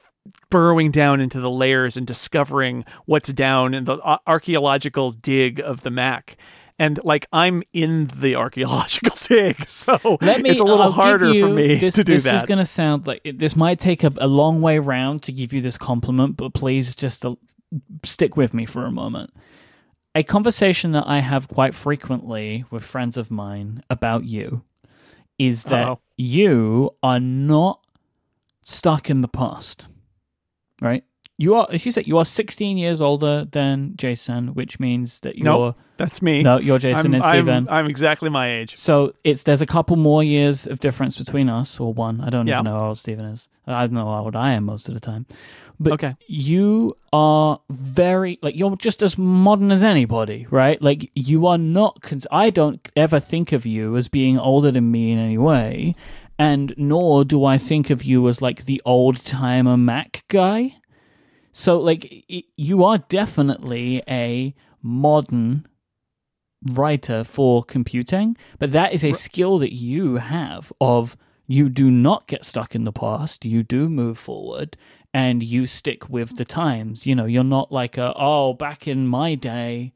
burrowing down into the layers and discovering what's down in the archaeological dig of the Mac. And like I'm in the archaeological dig, so Let me, it's a little I'll harder you, for me this, to do this that. This is going to sound like this might take a, a, long way round to give you this compliment, but please just uh, stick with me for a moment a conversation that I have quite frequently with friends of mine about you is that Uh-oh. you are not stuck in the past, right? You are, as you said, you are 16 years older than Jason, which means that you're. Nope, that's me. No, you're Jason I'm, and Stephen. I'm, I'm, exactly my age. So it's there's a couple more years of difference between us, or one. I don't yeah. even know how old Stephen is. I don't know how old I am most of the time. But okay. you are very like you're just as modern as anybody, right? Like you are not. Cons- I don't ever think of you as being older than me in any way, and nor do I think of you as like the old timer Mac guy. So like you are definitely a modern writer for computing, but that is a skill that you have of you do not get stuck in the past, you do move forward and you stick with the times. You know, you're not like a, oh, back in my day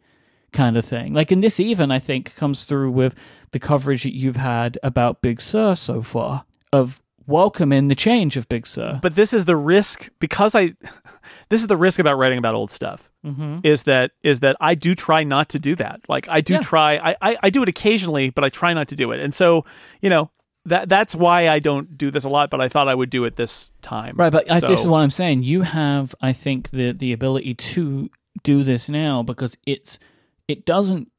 kind of thing. Like, in this even, I think, comes through with the coverage that you've had about Big Sur so far of welcoming the change of Big Sur. But this is the risk because I, this is the risk about writing about old stuff. Mm-hmm. Is that is that I do try not to do that. Like I do Yeah. try. I, I I do it occasionally, but I try not to do it. And so you know that that's why I don't do this a lot. But I thought I would do it this time. Right, but I, this is what I'm saying. You have, I think, the the ability to do this now because it's it doesn't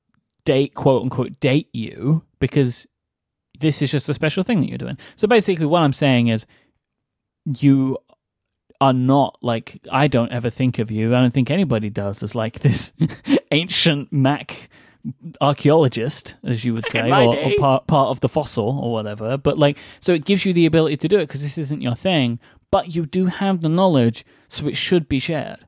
date quote unquote date you because this is just a special thing that you're doing. So basically, what I'm saying is you are not like I don't ever think of you. I don't think anybody does as like this ancient Mac archaeologist, as you would say, or, or part part of the fossil or whatever. But like, so it gives you the ability to do it because this isn't your thing, but you do have the knowledge, so it should be shared.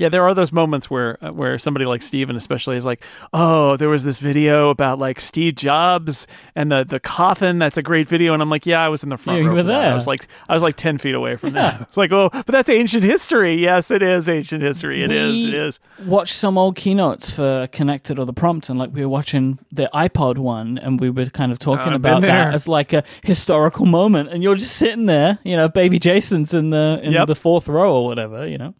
Yeah, there are those moments where uh, where somebody like Stephen especially is like, "Oh, there was this video about like Steve Jobs and the the coffin. That's a great video." And I'm like, "Yeah, I was in the front Yeah, row. for that. I was like, I was like ten feet away from Yeah. that. It's like, oh, but that's ancient history. Yes, it is ancient history. It is. We It is. Watch some old keynotes for Connected or the Prompt, and like we were watching the iPod one, and we were kind of talking I've about that as like a historical moment, and you're just sitting there, you know, baby Jason's in the in Yep. the fourth row or whatever, you know.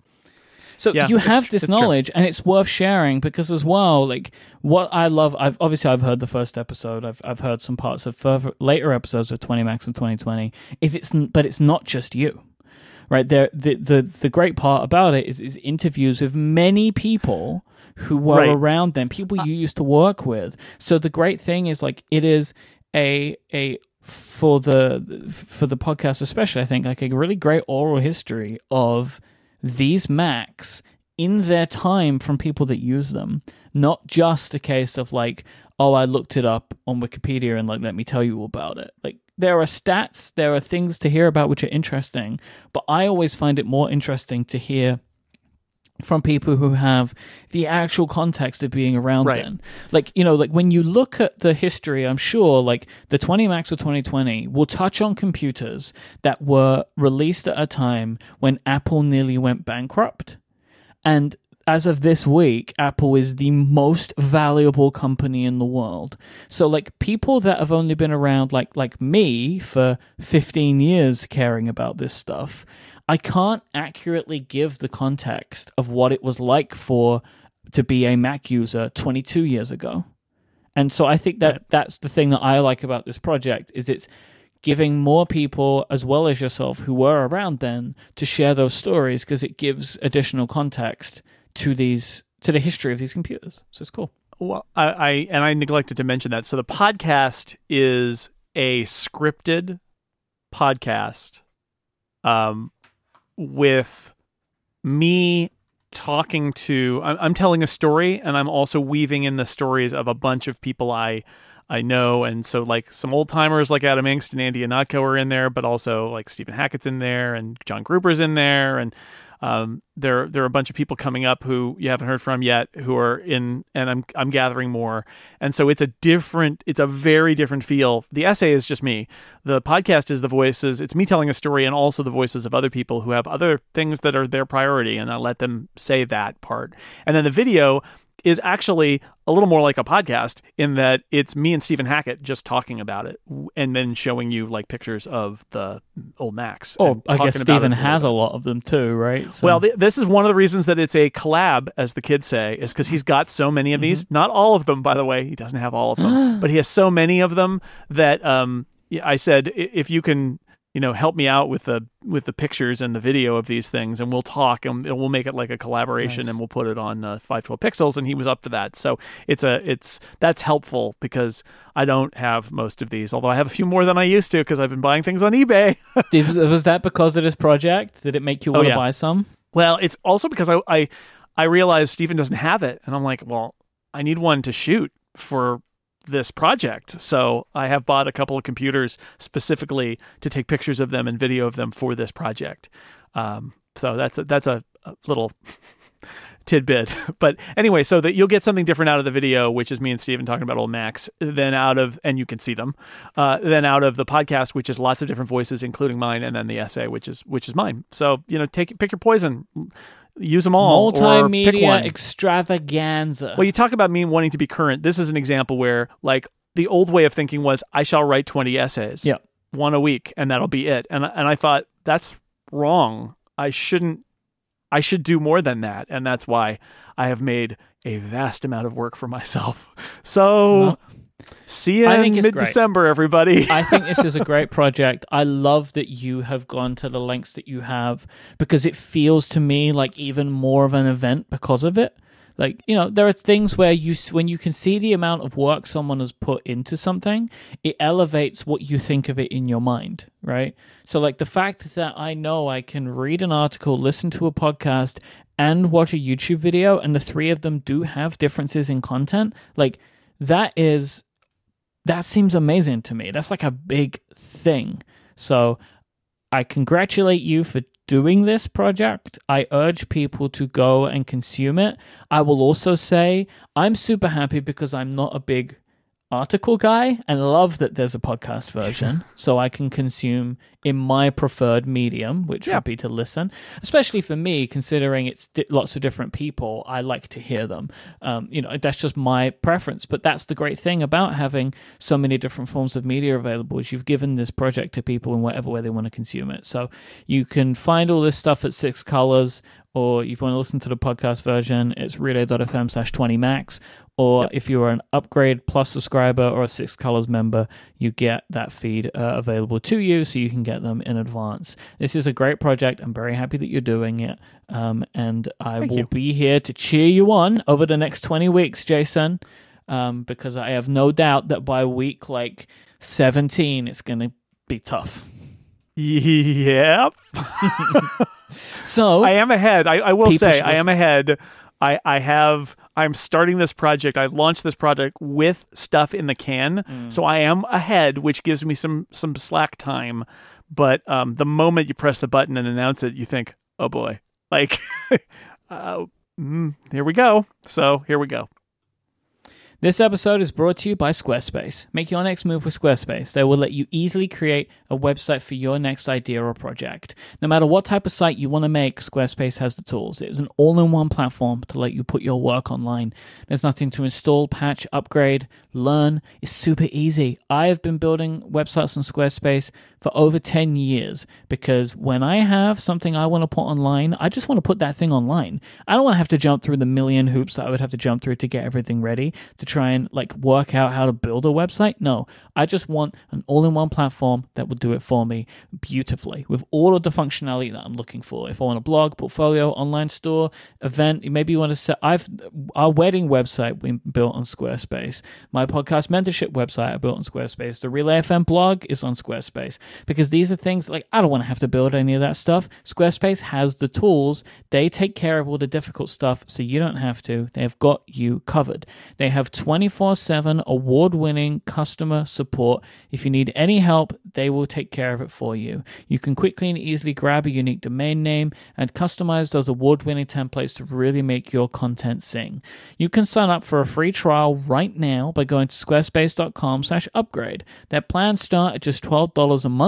So Yeah, you have this it's true. knowledge, and it's worth sharing because as well, like what I love, I've obviously I've heard the first episode, I've I've heard some parts of further later episodes of Twenty Macs and Twenty Twenty. Is it's but it's not just you right there the the the great part about it is is interviews with many people who were Right. around them people you used to work with so the great thing is like it is a a for the for the podcast especially i think like a really great oral history of these macs in their time from people that use them not just a case of like oh i looked it up on wikipedia and like let me tell you about it. Like there are stats there are things to hear about which are interesting but i always find it more interesting to hear from people who have the actual context of being around Right. then. Like, you know, like when you look at the history, I'm sure like the 20 Macs of 2020 will touch on computers that were released at a time when Apple nearly went bankrupt. And as of this week, Apple is the most valuable company in the world. So like people that have only been around like like me for 15 years caring about this stuff, I can't accurately give the context of what it was like for to be a Mac user 22 years ago. And so I think that Right. that's the thing that I like about this project is it's giving more people as well as yourself who were around then to share those stories because it gives additional context to these to the history of these computers. So it's cool. Well, I, I and I neglected to mention that. So the podcast is a scripted podcast, um, with me talking to. I'm, telling a story, and I'm also weaving in the stories of a bunch of people I I know, and so like some old timers like Adam Engst and Andy Ihnatko are in there, but also like Stephen Hackett's in there, and John Gruber's in there, and um, there there are a bunch of people coming up who you haven't heard from yet who are in, and I'm I'm gathering more, and so it's a different, it's a very different feel. The essay is just me. The podcast is the voices. It's me telling a story, and also the voices of other people who have other things that are their priority, and I let them say that part. And then the video is actually a little more like a podcast in that it's me and Stephen Hackett just talking about it, and then showing you like pictures of the old Macs. Oh, I guess Stephen has a lot of them too, right? So, Well, th- this is one of the reasons that it's a collab, as the kids say, is because he's got so many of these. Not all of them, by the way. He doesn't have all of them, but he has so many of them that um, I said if you can, you know, help me out with the with the pictures and the video of these things, and we'll talk, and we'll make it like a collaboration, Nice. and we'll put it on uh, 512 pixels. And he was up to that, so it's a it's that's helpful because I don't have most of these, although I have a few more than I used to because I've been buying things on eBay. Did, was that because of this project? Did it make you Oh, want to yeah. buy some? Well, it's also because I, I I realized Stephen doesn't have it, and I'm like, well, I need one to shoot for this project. So I have bought a couple of computers specifically to take pictures of them and video of them for this project. Um, so that's a, that's a, a little tidbit. But anyway, so that you'll get something different out of the video, which is me and Stephen talking about old Macs, than out of, and you can see them, uh, than out of the podcast, which is lots of different voices, including mine, and then the essay, which is which is mine. So you know, take pick your poison, use them all, Multimedia extravaganza. Well, you talk about me wanting to be current. This is an example where, like, the old way of thinking was, I shall write twenty essays, Yeah. one a week, and that'll be it. And and I thought that's wrong. I shouldn't. I should do more than that, and that's why I have made a vast amount of work for myself. So, Well, see you I in think mid-December, everybody. I think this is a great project. I love that you have gone to the lengths that you have because it feels to me like even more of an event because of it. Like, you know, there are things where you when you can see the amount of work someone has put into something, it elevates what you think of it in your mind, right? So like the fact that I know I can read an article, listen to a podcast and watch a YouTube video, and the three of them do have differences in content, like that is that seems amazing to me. That's like a big thing. So I congratulate you for doing this project. I urge people to go and consume it. I will also say I'm super happy because I'm not a big article guy and love that there's a podcast version so I can consume in my preferred medium, which Yeah. would be to listen. Especially for me, considering it's di- lots of different people, I like to hear them. Um, you know, that's just my preference. But that's the great thing about having so many different forms of media available is you've given this project to people in whatever way they want to consume it. So you can find all this stuff at Six Colors. Or if you want to listen to the podcast version, it's relay.fm slash 20 Or if you are an upgrade plus subscriber or a Six Colors member, you get that feed uh, available to you so you can get them in advance. This is a great project. I'm very happy that you're doing it. Um, and I Thank will you. be here to cheer you on over the next 20 weeks, Jason, um, because I have no doubt that by week like 17, it's going to be tough. Yep. So, I am ahead. I, I will say I am ahead. I, I have I'm starting this project. I launched this project with stuff in the can, Mm. so I am ahead, which gives me some some slack time. But um, the moment you press the button and announce it, you think, oh boy, like, uh, mm, here we go. So here we go. This episode is brought to you by Squarespace. Make your next move with Squarespace. They will let you easily create a website for your next idea or project. No matter what type of site you want to make, Squarespace has the tools. It is an all in one platform to let you put your work online. There's nothing to install, patch, upgrade, learn. It's super easy. I have been building websites on Squarespace for over 10 years because when I have something I want to put online, I just want to put that thing online. I don't want to have to jump through the million hoops that I would have to jump through to get everything ready to try and like work out how to build a website. No, I just want an all in one platform that will do it for me beautifully with all of the functionality that I'm looking for. If I want a blog, portfolio, online store, event, maybe you want to set, I've, our wedding website we built on Squarespace. My podcast mentorship website I built on Squarespace. The Relay FM blog is on Squarespace because these are things like I don't want to have to build any of that stuff. Squarespace has the tools. They take care of all the difficult stuff so you don't have to. They've got you covered. They have 24/7 award-winning customer support. If you need any help, they will take care of it for you. You can quickly and easily grab a unique domain name and customize those award-winning templates to really make your content sing. You can sign up for a free trial right now by going to squarespace.com/upgrade. Their plans start at just $12 a month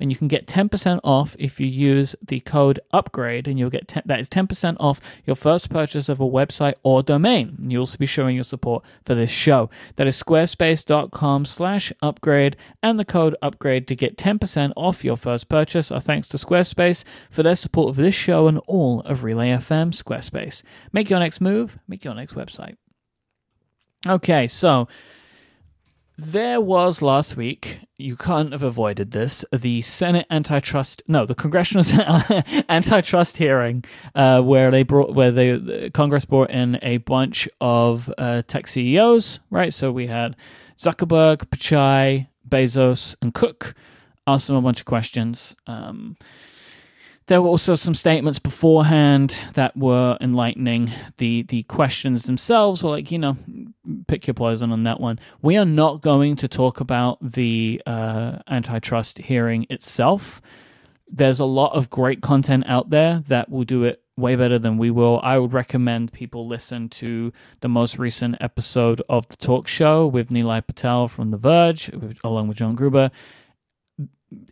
and you can get 10% off if you use the code upgrade and you'll get 10, that is 10% off your first purchase of a website or domain. And you'll also be showing your support for this show. That is squarespace.com slash upgrade and the code upgrade to get 10% off your first purchase. Our thanks to squarespace for their support of this show and all of relay fm squarespace. Make your next move. Make your next website. Okay so there was last week, you can't have avoided this, the Senate antitrust, no, the congressional antitrust hearing, uh, where they brought, where they, the Congress brought in a bunch of uh, tech CEOs, right? So we had Zuckerberg, Pichai, Bezos, and Cook asked them a bunch of questions. Um, there were also some statements beforehand that were enlightening. The the questions themselves were like, you know, pick your poison on that one. We are not going to talk about the uh, antitrust hearing itself. There's a lot of great content out there that will do it way better than we will. I would recommend people listen to the most recent episode of the talk show with Nilay Patel from The Verge, along with John Gruber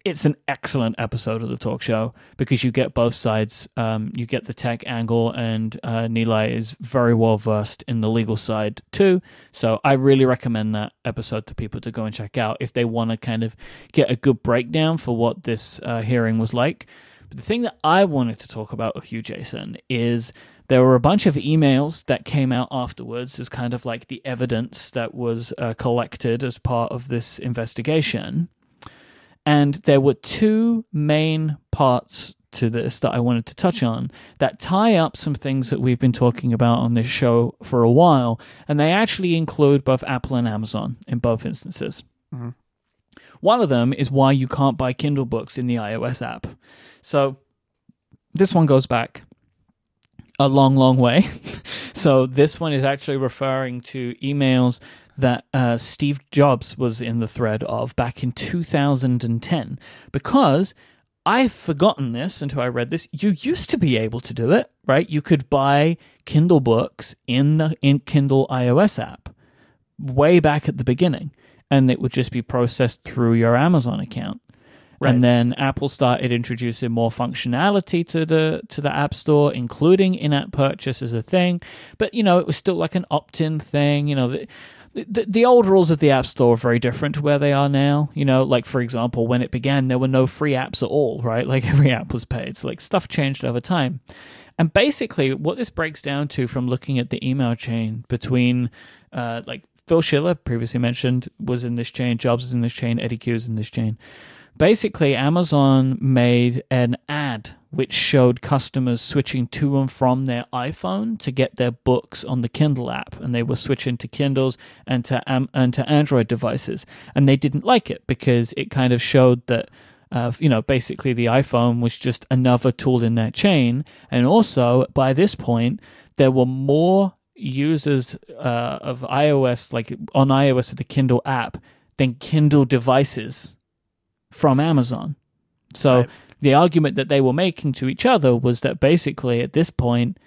it's an excellent episode of the talk show because you get both sides. Um, you get the tech angle, and uh, Nilay is very well versed in the legal side too. So I really recommend that episode to people to go and check out if they want to kind of get a good breakdown for what this uh, hearing was like. But the thing that I wanted to talk about with you, Jason, is there were a bunch of emails that came out afterwards as kind of like the evidence that was uh, collected as part of this investigation. And there were two main parts to this that I wanted to touch on that tie up some things that we've been talking about on this show for a while. And they actually include both Apple and Amazon in both instances. Mhm. One of them is why you can't buy Kindle books in the iOS app. So this one goes back a long, long way. so this one is actually referring to emails that uh, Steve Jobs was in the thread of back in 2010 because I've forgotten this until I read this. You used to be able to do it, right? You could buy Kindle books in the in Kindle iOS app way back at the beginning, and it would just be processed through your Amazon account. Right. And then Apple started introducing more functionality to the to the App Store, including in-app purchase as a thing. But you know, it was still like an opt-in thing. You know, the, the, old rules of the App Store are very different to where they are now. You know, like for example, when it began, there were no free apps at all, right? Like every app was paid. So like stuff changed over time. And basically, what this breaks down to from looking at the email chain between, uh, like Phil Schiller previously mentioned was in this chain, Jobs is in this chain, Eddy Cue is in this chain basically Amazon made an ad which showed customers switching to and from their iPhone to get their books on the Kindle app, and they were switching to Kindles and to um, and to Android devices, and they didn't like it because it kind of showed that. Uh, you know, basically the iPhone was just another tool in that chain. And also, by this point, there were more users uh, of iOS, like on iOS, of the Kindle app, than Kindle devices from Amazon. So right. the argument that they were making to each other was that basically at this point,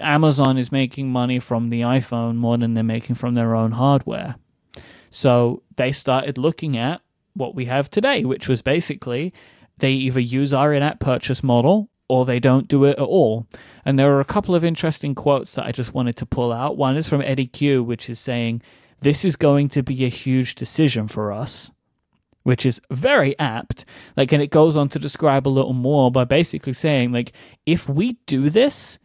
Amazon is making money from the iPhone more than they're making from their own hardware. So they started looking at what we have today, which was basically they either use our in app purchase model or they don't do it at all. And there are a couple of interesting quotes that I just wanted to pull out. One is from Eddy Cue, which is saying, This is going to be a huge decision for us which is very apt. Like, and it goes on to describe a little more by basically saying, like, if we do this,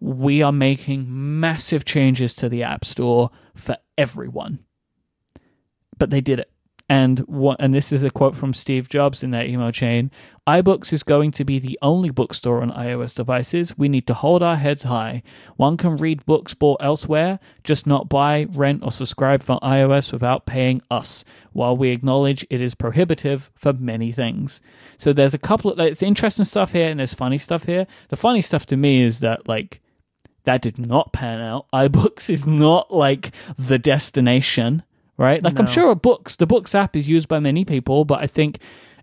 we are making massive changes to the App Store for everyone. But they did it and what and this is a quote from Steve Jobs in that email chain iBooks is going to be the only bookstore on iOS devices. We need to hold our heads high. One can read books bought elsewhere, just not buy, rent, or subscribe for iOS without paying us, while we acknowledge it is prohibitive for many things. So there's a couple of it's interesting stuff here and there's funny stuff here. The funny stuff to me is that like that did not pan out. iBooks is not like the destination right? Like no. I'm sure books, the books app is used by many people, but I think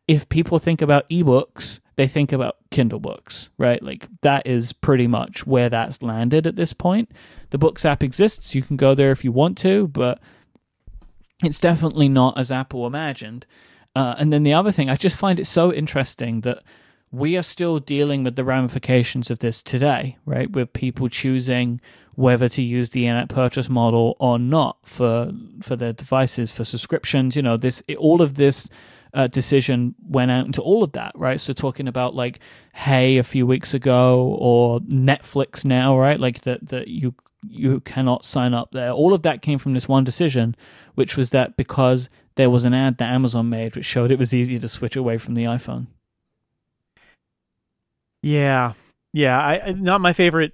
if people think about ebooks, they think about Kindle books, right? Like that is pretty much where that's landed at this point. The books app exists, you can go there if you want to, but it's definitely not as Apple imagined. Uh, and then the other thing, I just find it so interesting that we are still dealing with the ramifications of this today, right? With people choosing whether to use the in-app purchase model or not for for their devices for subscriptions. You know, this all of this uh, decision went out into all of that, right? So talking about like Hey a few weeks ago or Netflix now, right? Like that that you you cannot sign up there. All of that came from this one decision, which was that because there was an ad that Amazon made which showed it was easier to switch away from the iPhone. Yeah, yeah. I not my favorite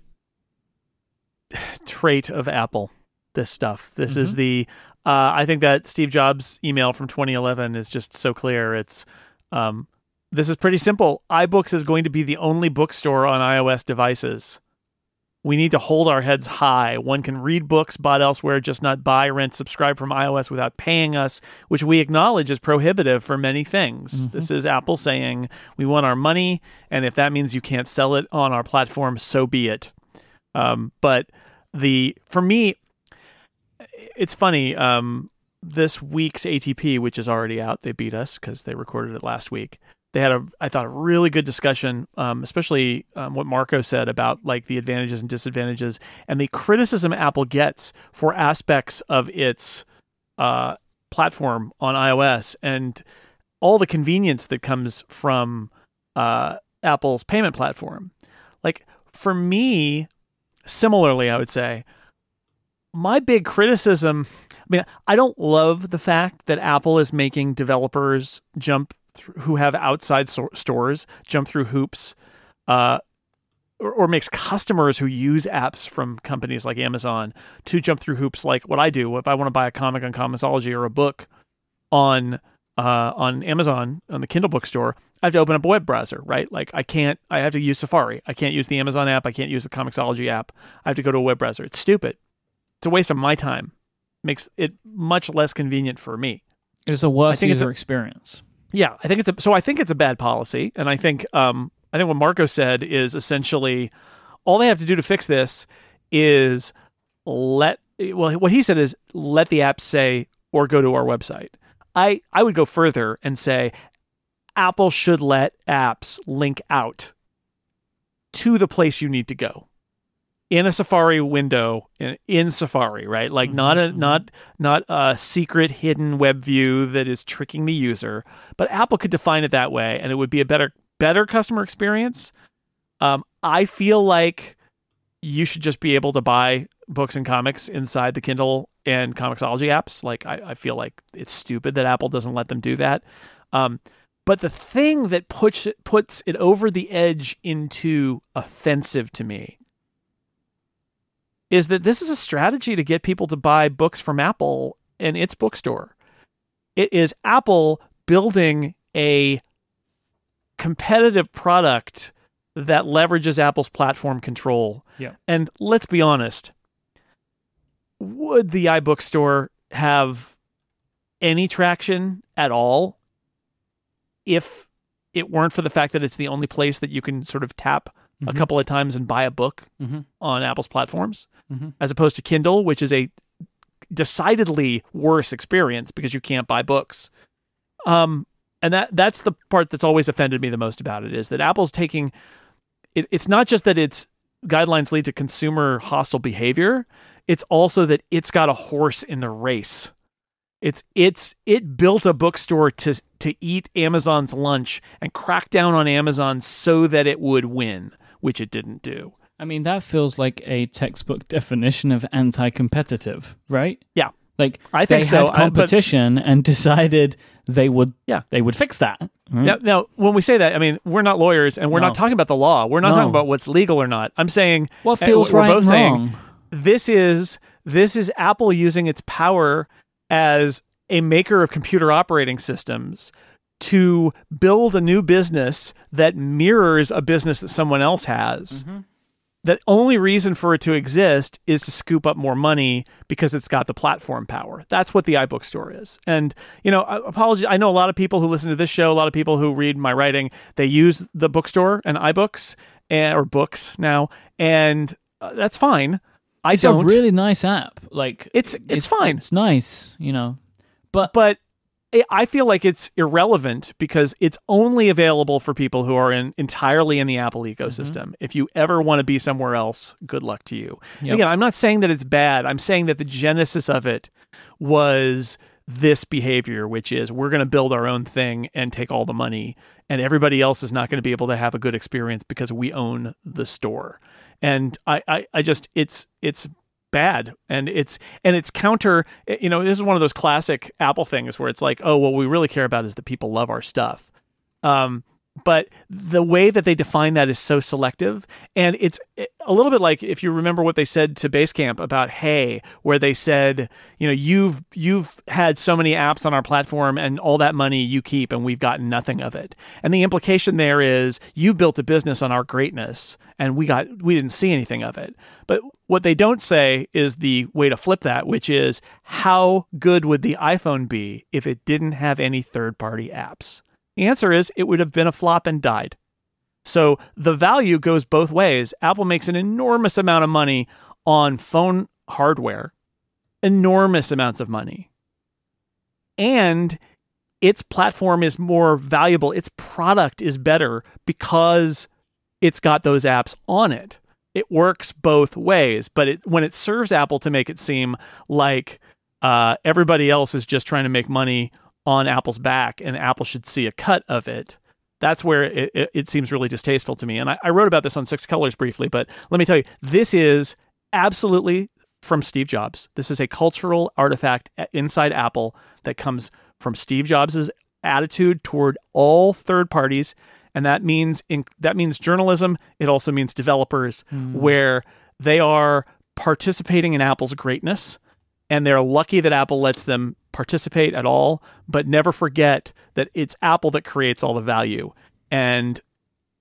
trait of Apple. This stuff. This mm-hmm. is the. Uh, I think that Steve Jobs' email from 2011 is just so clear. It's um, this is pretty simple. iBooks is going to be the only bookstore on iOS devices. We need to hold our heads high. One can read books bought elsewhere, just not buy, rent, subscribe from iOS without paying us, which we acknowledge is prohibitive for many things. Mm-hmm. This is Apple saying we want our money, and if that means you can't sell it on our platform, so be it. Um, but the for me, it's funny. Um, this week's ATP, which is already out, they beat us because they recorded it last week. They had a, I thought, a really good discussion, um, especially um, what Marco said about like the advantages and disadvantages and the criticism Apple gets for aspects of its uh, platform on iOS and all the convenience that comes from uh, Apple's payment platform. Like for me, similarly, I would say my big criticism. I mean, I don't love the fact that Apple is making developers jump through, who have outside so- stores jump through hoops, uh, or, or, makes customers who use apps from companies like Amazon to jump through hoops, like what I do if I want to buy a comic on Comixology or a book on uh, on Amazon on the Kindle bookstore, I have to open up a web browser, right? Like I can't. I have to use Safari. I can't use the Amazon app. I can't use the Comixology app. I have to go to a web browser. It's stupid. It's a waste of my time. Makes it much less convenient for me. It is a worse think it's user a- experience. Yeah, I think it's a so I think it's a bad policy, and I think um I think what Marco said is essentially all they have to do to fix this is let well what he said is let the app say or go to our website. I I would go further and say Apple should let apps link out to the place you need to go in a Safari window in, in Safari, right? Like not a mhm. not not a secret hidden web view that is tricking the user, but Apple could define it that way, and it would be a better better customer experience. Um, I feel like you should just be able to buy books and comics inside the Kindle and Comixology apps. Like I, I feel like it's stupid that Apple doesn't let them do that. Um, but the thing that puts it, puts it over the edge into offensive to me is that this is a strategy to get people to buy books from Apple and its bookstore. It is Apple building a competitive product that leverages Apple's platform control. Yeah. And let's be honest, would the iBookstore have any traction at all if it weren't for the fact that it's the only place that you can sort of tap a Mhm. couple of times and buy a book Mm-hmm. on Apple's platforms, Mhm. as opposed to Kindle, which is a decidedly worse experience because you can't buy books. Um, and that that's the part that's always offended me the most about it is that Apple's taking it, it's not just that its guidelines lead to consumer hostile behavior, it's also that it's got a horse in the race. It's it's it built a bookstore to to eat Amazon's lunch and crack down on Amazon so that it would win, which it didn't do. I mean, that feels like a textbook definition of anti-competitive, right? Yeah. Like I think they so, I- but- competition and decided they would. Yeah. they would fix that. Now, now, when we say that, I mean we're not lawyers, and we're No. not talking about the law. We're not No. talking about what's legal or not. I'm saying What uh, feels we're right both and saying wrong? This is this is Apple using its power as a maker of computer operating systems to build a new business that mirrors a business that someone else has. Mhm. The only reason for it to exist is to scoop up more money because it's got the platform power. That's what the iBook store is. And, you know, I apologize. I know a lot of people who listen to this show, a lot of people who read my writing, they use the bookstore and iBooks and, or books now, and uh, that's fine. I It's don't. a really nice app. Like It's- it's fine. It's nice, you know. But but I- feel like it's irrelevant because it's only available for people who are in entirely in the Apple mm-hmm. ecosystem. If you ever want to be somewhere else, good luck to you. Yep. Again, I'm not saying that it's bad. I'm saying that the genesis of it was this behavior, which is we're going to build our own thing and take all the money, and everybody else is not going to be able to have a good experience because we own the store. And I, I, I just it's it's bad. And it's and it's counter you know this is one of those classic apple things where it's like oh what we really care about is that people love our stuff. Um but the way that they define that is so selective. And it's a little bit like if you remember what they said to basecamp about hey where they said you know you've you've had so many apps on our platform and all that money you keep and we've gotten nothing of it. And the implication there is you've built a business on our greatness and we got we didn't see anything of it but what they don't say is the way to flip that which is how good would the iphone be if it didn't have any third party apps the answer is it would have been a flop and died. So the value goes both ways. Apple makes an enormous amount of money on phone hardware, enormous amounts of money. And its platform is more valuable, its product is better because it's got those apps on it. It works both ways, but it, when it serves Apple to make it seem like uh, everybody else is just trying to make money on Apple's back and Apple should see a cut of it. That's where it, it, it seems really distasteful to me. And I, I wrote about this on Six Colors briefly, but let me tell you, this is absolutely from Steve Jobs. This is a cultural artifact inside Apple that comes from Steve Jobs' attitude toward all third parties. And that means in, that means journalism. It also means developers, hmm. where they are participating in Apple's greatness and they're lucky that Apple lets them participate at all, but never forget that it's Apple that creates all the value and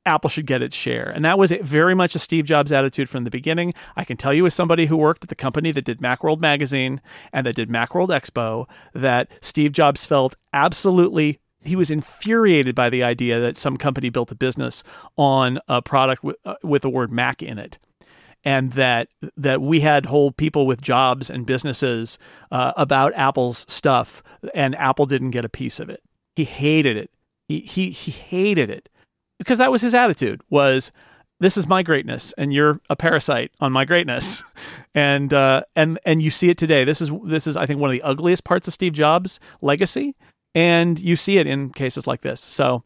Apple should get its share. And that was very much a Steve Jobs attitude from the beginning. I can tell you, as somebody who worked at the company that did Macworld Magazine and that did Macworld Expo, that Steve Jobs felt absolutely he was infuriated by the idea that some company built a business on a product with, uh, with the word Mac in it and that that we had whole people with jobs and businesses uh, about Apple's stuff, and Apple didn't get a piece of it. He hated it. He he he hated it because that was his attitude. Was this is my greatness, and you're a parasite on my greatness, and uh, and and you see it today. This is this is I think one of the ugliest parts of Steve Jobs' legacy, and you see it in cases like this. So.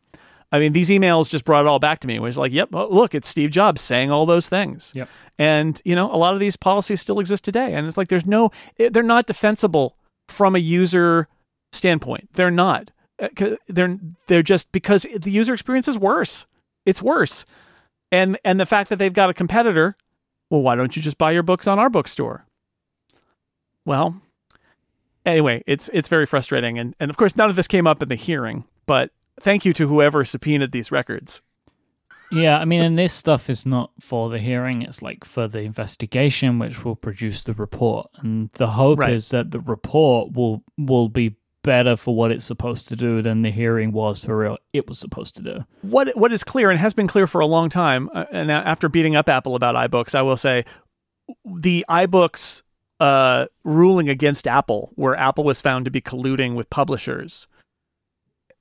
I mean, these emails just brought it all back to me. It was like, yep, look, it's Steve Jobs saying all those things. Yep. And, you know, a lot of these policies still exist today. And it's like there's no, they're not defensible from a user standpoint. They're not. Eh, they're they're just because the user experience is worse. It's worse. And and the fact that they've got a competitor, well, why don't you just buy your books on our bookstore? Well, anyway, it's it's very frustrating and and of course none of this came up in the hearing, but thank you to whoever subpoenaed these records. Yeah, I mean, and this stuff is not for the hearing, it's like for the investigation, which will produce the report. And the hope right. is that the report will will be better for what it's supposed to do than the hearing was for real it was supposed to do. What what is clear and has been clear for a long time, uh, and after beating up Apple about iBooks, I will say the iBooks uh, ruling against Apple, where Apple was found to be colluding with publishers,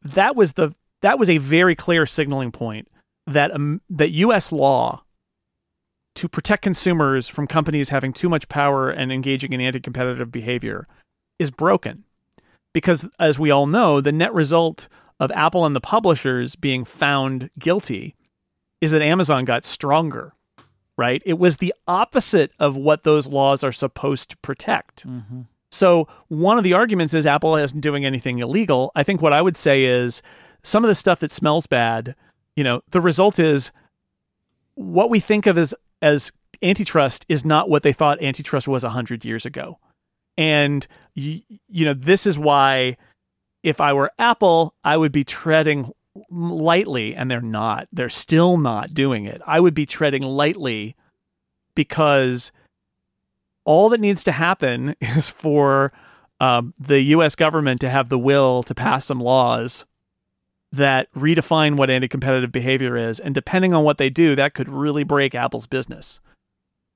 that was the that was a very clear signaling point that um, that U.S. law to protect consumers from companies having too much power and engaging in anti-competitive behavior is broken, because as we all know, the net result of Apple and the publishers being found guilty is that Amazon got stronger. Right? It was the opposite of what those laws are supposed to protect. Mm-hmm. So one of the arguments is Apple isn't doing anything illegal. I think what I would say is some of the stuff that smells bad you know, the result is what we think of as as antitrust is not what they thought antitrust was 100 years ago. And you, you know, this is why if I were Apple, I would be treading lightly and they're not. They're still not doing it. I would be treading lightly because all that needs to happen is for um, the U.S. government to have the will to pass some laws that redefine what anti-competitive behavior is and depending on what they do that could really break Apple's business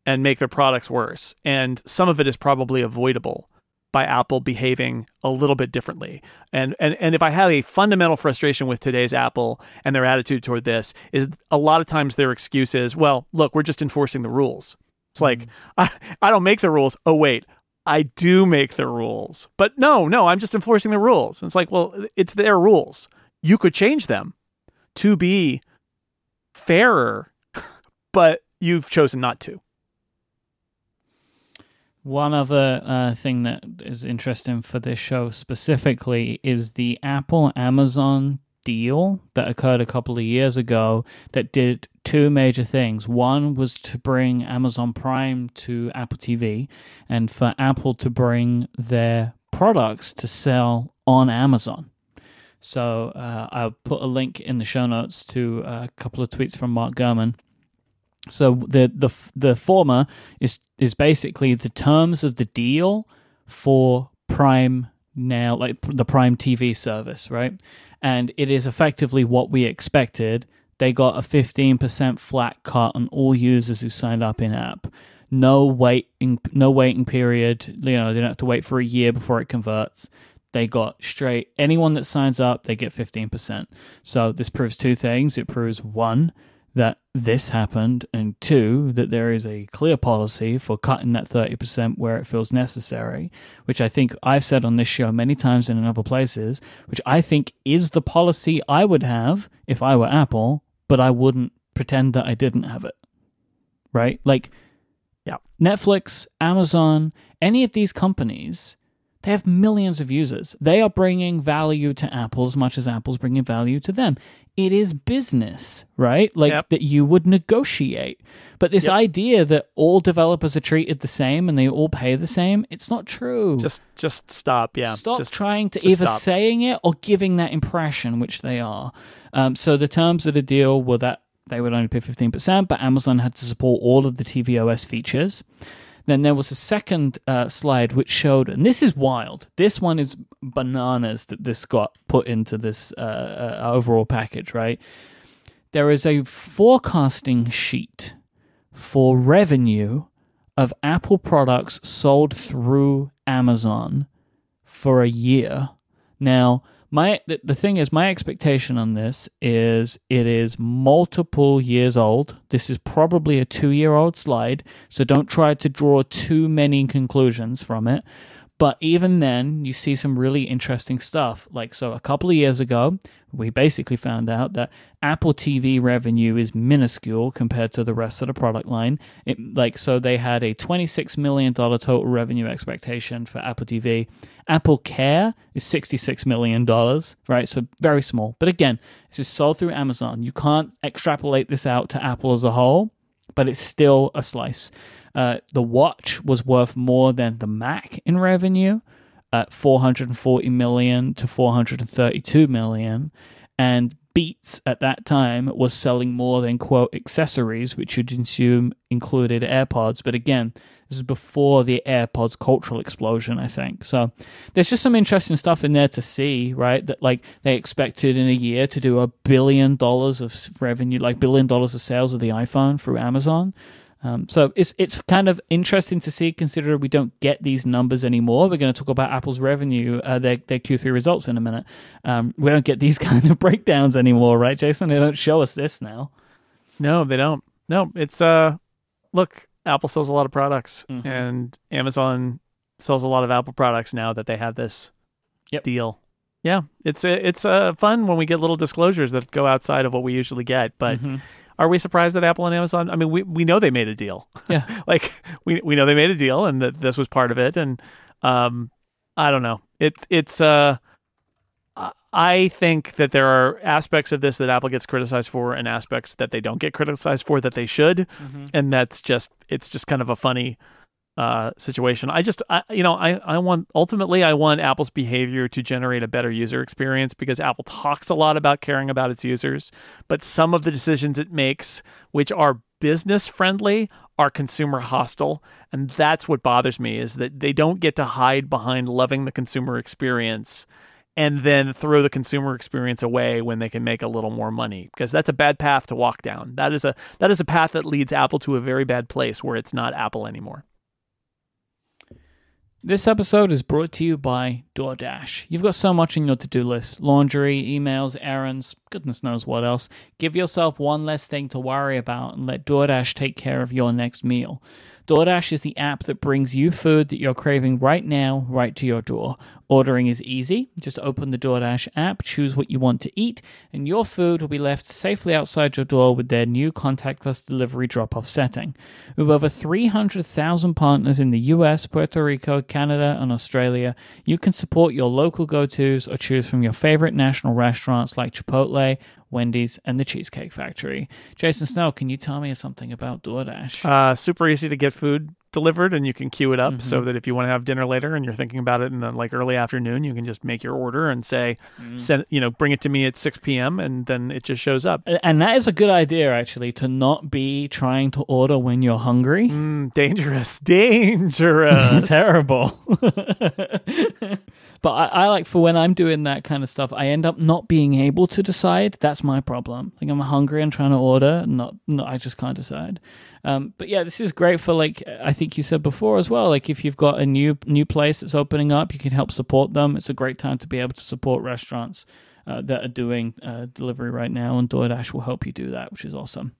and make their products worse and some of it is probably avoidable by Apple behaving a little bit differently. And and and if I have a fundamental frustration with today's Apple and their attitude toward this is a lot of times their excuse is, well, look, we're just enforcing the rules. It's like mm. I, I don't make the rules. Oh wait, I do make the rules. But no, no, I'm just enforcing the rules. And it's like, well, it's their rules you could change them to be fairer, but you've chosen not to. One other uh, thing that is interesting for this show specifically is the Apple Amazon deal that occurred a couple of years ago that did two major things. One was to bring Amazon Prime to Apple TV and for Apple to bring their products to sell on Amazon. So uh, I'll put a link in the show notes to a couple of tweets from Mark Gurman. So the the the former is is basically the terms of the deal for Prime now, like the Prime TV service, right? And it is effectively what we expected. They got a fifteen percent flat cut on all users who signed up in app. No waiting, no waiting period. You know, they don't have to wait for a year before it converts they got straight anyone that signs up they get 15% so this proves two things it proves one that this happened and two that there is a clear policy for cutting that 30% where it feels necessary which i think i've said on this show many times and in other places which i think is the policy i would have if i were apple but i wouldn't pretend that i didn't have it. Right? Like yeah. Netflix amazon any of these companies They have millions of users. They are bringing value to Apple as much as Apple's bringing value to them. It is business, right? Like Yep. that you would negotiate. But this Yep. idea that all developers are treated the same and they all pay the same, it's not true. Just just stop. Yeah. Stop just, trying to either stop. saying it or giving that impression, which they are. Um, so the terms of the deal were that they would only pay 15%, but Amazon had to support all of the tvOS features. Then there was a second uh, slide which showed, and this is wild. This one is bananas that this got put into this uh, uh, overall package, right? There is a forecasting sheet for revenue of Apple products sold through Amazon for a year. Now, my the, the thing is my expectation on this is it is multiple years old. This is probably a 2-year-old slide, so don't try to draw too many conclusions from it. But even then, you see some really interesting stuff. Like, so a couple of years ago, we basically found out that Apple TV revenue is minuscule compared to the rest of the product line. It, like, so they had a $26 million total revenue expectation for Apple TV. Apple Care is $66 million, right? So very small. But again, this is sold through Amazon. You can't extrapolate this out to Apple as a whole, but it's still a slice. Uh, the watch was worth more than the Mac in revenue at 440 million to 432 million and Beats at that time was selling more than quote accessories which you'd assume included AirPods but again this is before the AirPods cultural explosion I think so there's just some interesting stuff in there to see right that like they expected in a year to do a billion dollars of revenue like billion dollars of sales of the iPhone through Amazon um, so it's it's kind of interesting to see, considering we don't get these numbers anymore. We're going to talk about Apple's revenue, uh, their their Q3 results in a minute. Um, we don't get these kind of breakdowns anymore, right, Jason? They don't show us this now. No, they don't. No, it's uh look, Apple sells a lot of products Mhm. and Amazon sells a lot of Apple products now that they have this Yep. deal. Yeah, it's it's uh, fun when we get little disclosures that go outside of what we usually get. But Mhm. are we surprised that Apple and Amazon? I mean, we we know they made a deal. Yeah. like we we know they made a deal and that this was part of it. And um, I don't know. It it's uh, I- think that there are aspects of this that Apple gets criticized for, and aspects that they don't get criticized for that they should, and that's just it's just kind of a funny uh, situation. I just I, you know I I want ultimately I want Apple's behavior to generate a better user experience because Apple talks a lot about caring about its users, but some of the decisions it makes, which are business friendly, are consumer hostile, and that's what bothers me is that they don't get to hide behind loving the consumer experience and then throw the consumer experience away when they can make a little more money because that's a bad path to walk down. That is a that is a path that leads Apple to a very bad place where it's not Apple anymore. This episode is brought to you by DoorDash. You've got so much in your to do list laundry, emails, errands, goodness knows what else. Give yourself one less thing to worry about and let DoorDash take care of your next meal. DoorDash is the app that brings you food that you're craving right now, right to your door. Ordering is easy. Just open the DoorDash app, choose what you want to eat, and your food will be left safely outside your door with their new contactless delivery drop off setting. With over 300,000 partners in the US, Puerto Rico, Canada, and Australia, you can support your local go tos or choose from your favorite national restaurants like Chipotle, Wendy's, and the Cheesecake Factory. Jason Snell, can you tell me something about DoorDash? Uh, super easy to get food delivered, and you can queue it up so that if you want to have dinner later and you're thinking about it in the like early afternoon, you can just make your order and say, send you know, bring it to me at 6 p.m. and then it just shows up. and that is a good idea, actually, to not be trying to order when you're hungry. Mm, dangerous, dangerous. terrible. but I, I like for when I'm doing that kind of stuff, I end up not being able to decide. That's my problem. Like I'm hungry and trying to order, not, not I just can't decide. Um, but yeah, this is great for like I think you said before as well. Like if you've got a new new place that's opening up, you can help support them. It's a great time to be able to support restaurants uh, that are doing uh, delivery right now, and DoorDash will help you do that, which is awesome.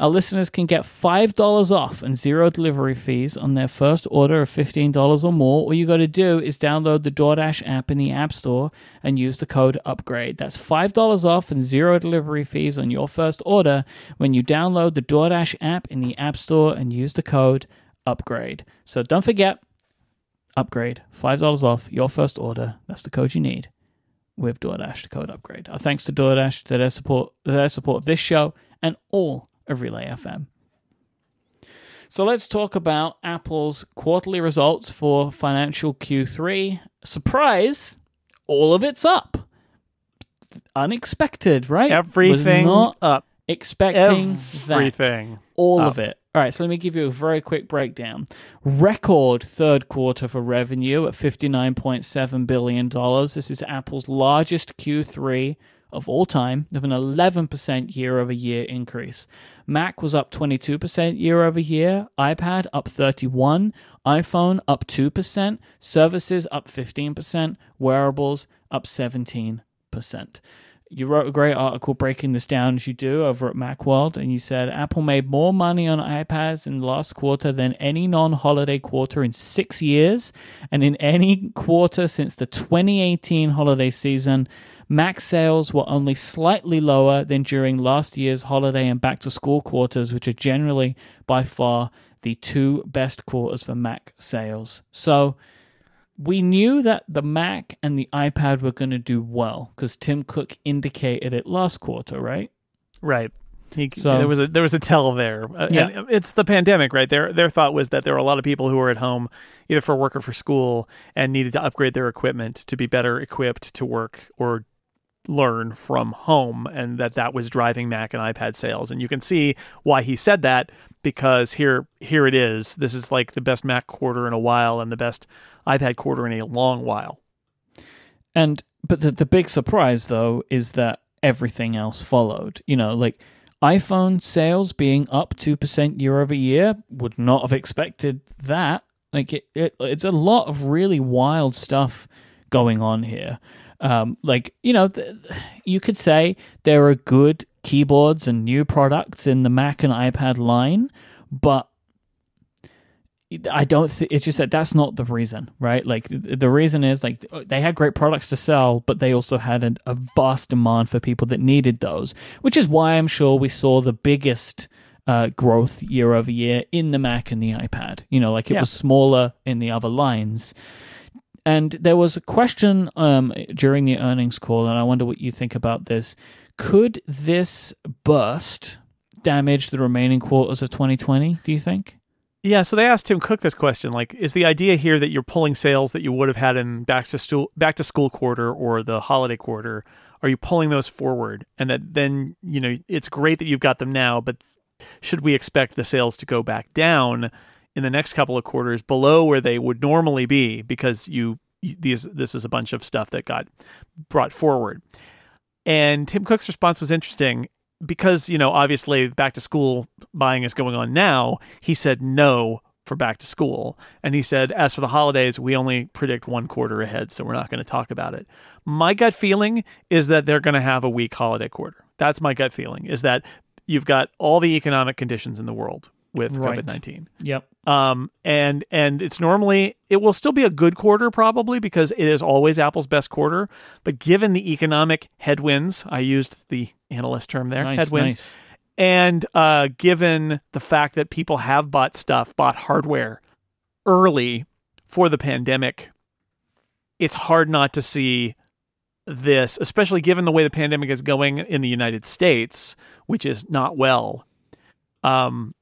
Our listeners can get $5 off and zero delivery fees on their first order of $15 or more. All you got to do is download the DoorDash app in the App Store and use the code UPGRADE. That's $5 off and zero delivery fees on your first order when you download the DoorDash app in the App Store and use the code UPGRADE. So don't forget, upgrade. $5 off your first order. That's the code you need with DoorDash, the code upgrade. Our thanks to DoorDash to their support, their support of this show and all of Relay FM. So let's talk about Apple's quarterly results for financial Q3. Surprise, all of it's up. Unexpected, right? Everything Was not up. expecting that Everything. all up. of it. All right, so let me give you a very quick breakdown. Record third quarter for revenue at $59.7 billion. This is Apple's largest Q3 of all time, with an 11% year over year increase. Mac was up 22% year over year, iPad up 31, iPhone up 2%, services up 15%, wearables up 17%. You wrote a great article breaking this down as you do over at Macworld, and you said Apple made more money on iPads in the last quarter than any non holiday quarter in six years, and in any quarter since the 2018 holiday season. Mac sales were only slightly lower than during last year's holiday and back to school quarters, which are generally by far the two best quarters for Mac sales. So, we knew that the Mac and the iPad were going to do well because Tim Cook indicated it last quarter, right? Right. He, So- there was a there was a tell there. Uh, Yeah. it's the pandemic, right? Their their thought was that there were a lot of people who were at home, either for work or for school, and needed to upgrade their equipment to be better equipped to work or learn from home, and that that was driving Mac and iPad sales. And you can see why he said that because here here it is. This is like the best Mac quarter in a while and the best iPad quarter in a long while. And but the the big surprise though is that everything else followed. You know, like iPhone sales being up two percent year over year would not have expected that. Like it, it it's a lot of really wild stuff going on here. Um, like you know, th- you could say there are good keyboards and new products in the Mac and iPad line, but I don't think it's just that that's not the reason, right? Like th- the reason is like they had great products to sell, but they also had a, a vast demand for people that needed those, which is why I'm sure we saw the biggest uh, growth year over year in the Mac and the iPad. You know, like it Yeah. was smaller in the other lines. And there was a question um, during the earnings call, and I wonder what you think about this. Could this burst damage the remaining quarters of 2020? Do you think? Yeah, so they asked Tim Cook this question: like, is the idea here that you're pulling sales that you would have had in back to school back to school quarter or the holiday quarter? Are you pulling those forward, and that then you know it's great that you've got them now, but should we expect the sales to go back down in the next couple of quarters below where they would normally be because you, these this is a bunch of stuff that got brought forward. And Tim Cook's response was interesting because, you know, obviously back to school buying is going on now. He said no for back to school. And he said, as for the holidays, we only predict one quarter ahead, so we're not going to talk about it. My gut feeling is that they're going to have a weak holiday quarter. That's my gut feeling, is that you've got all the economic conditions in the world with Right. COVID 19 Yep. um, and and it's normally it will still be a good quarter probably because it is always Apple's best quarter. But given the economic headwinds, I used the analyst term there, Nice, headwinds, nice. and uh, given the fact that people have bought stuff, bought hardware early for the pandemic, it's hard not to see this, especially given the way the pandemic is going in the United States, which is not well. Um,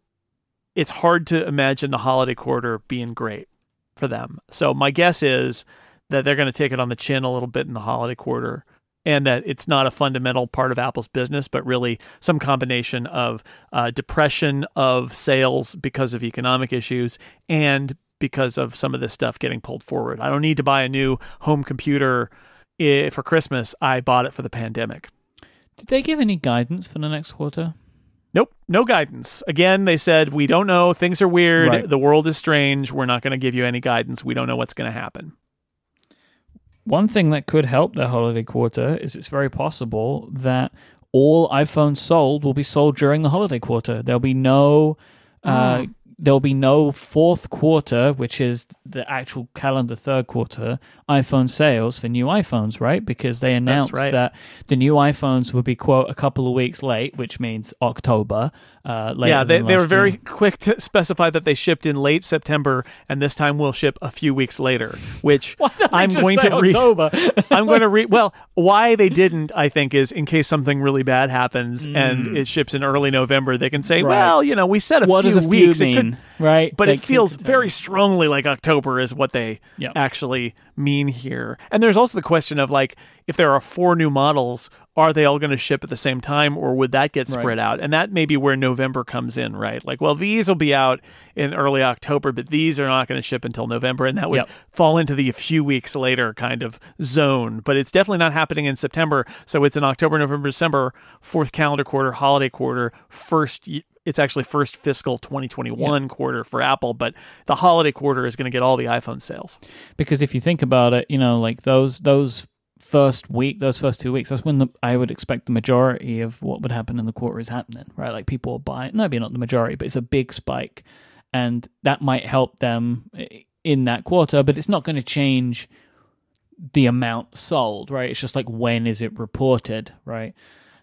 it's hard to imagine the holiday quarter being great for them. So my guess is that they're going to take it on the chin a little bit in the holiday quarter and that it's not a fundamental part of Apple's business, but really some combination of uh, depression of sales because of economic issues and because of some of this stuff getting pulled forward. I don't need to buy a new home computer eh, for Christmas. I bought it for the pandemic. Did they give any guidance for the next quarter? Nope, no guidance. Again, they said, we don't know. Things are weird. Right. The world is strange. We're not going to give you any guidance. We don't know what's going to happen. One thing that could help the holiday quarter is it's very possible that all iPhones sold will be sold during the holiday quarter. There'll be no uh, there'll be no fourth quarter, which is the actual calendar third quarter iPhone sales for new iPhones, right? Because they announced right. that the new iPhones would be quote a couple of weeks late, which means October. Uh, yeah, they, they were last very year. quick to specify that they shipped in late September, and this time we'll ship a few weeks later. Which Why don't they I'm going to read. I'm going to read. Well, why they didn't, I think, is in case something really bad happens and it ships in early November, they can say, Mm. Right. "Well, you know, we said a what few a few weeks." It mean, right? but it feels very strongly like October is what they Yep. actually mean here. And there's also the question of like, if there are four new models, are they all going to ship at the same time, or would that get Right. spread out? And that may be where November comes in, right? Like, well, these will be out in early October, but these are not going to ship until November, and that would Yep. fall into the a few weeks later kind of zone. But it's definitely not happening in September, so it's in October, November, December, fourth calendar quarter, holiday quarter, first. It's actually first fiscal 2021 quarter for Apple, but the holiday quarter is going to get all the iPhone sales. because if you think about it, you know, like those those first week, those first two weeks, that's when the, I would expect the majority of what would happen in the quarter is happening, right? Like people will buy, maybe not the majority, but it's a big spike, and that might help them in that quarter, but it's not going to change the amount sold, right? It's just like when is it reported, right?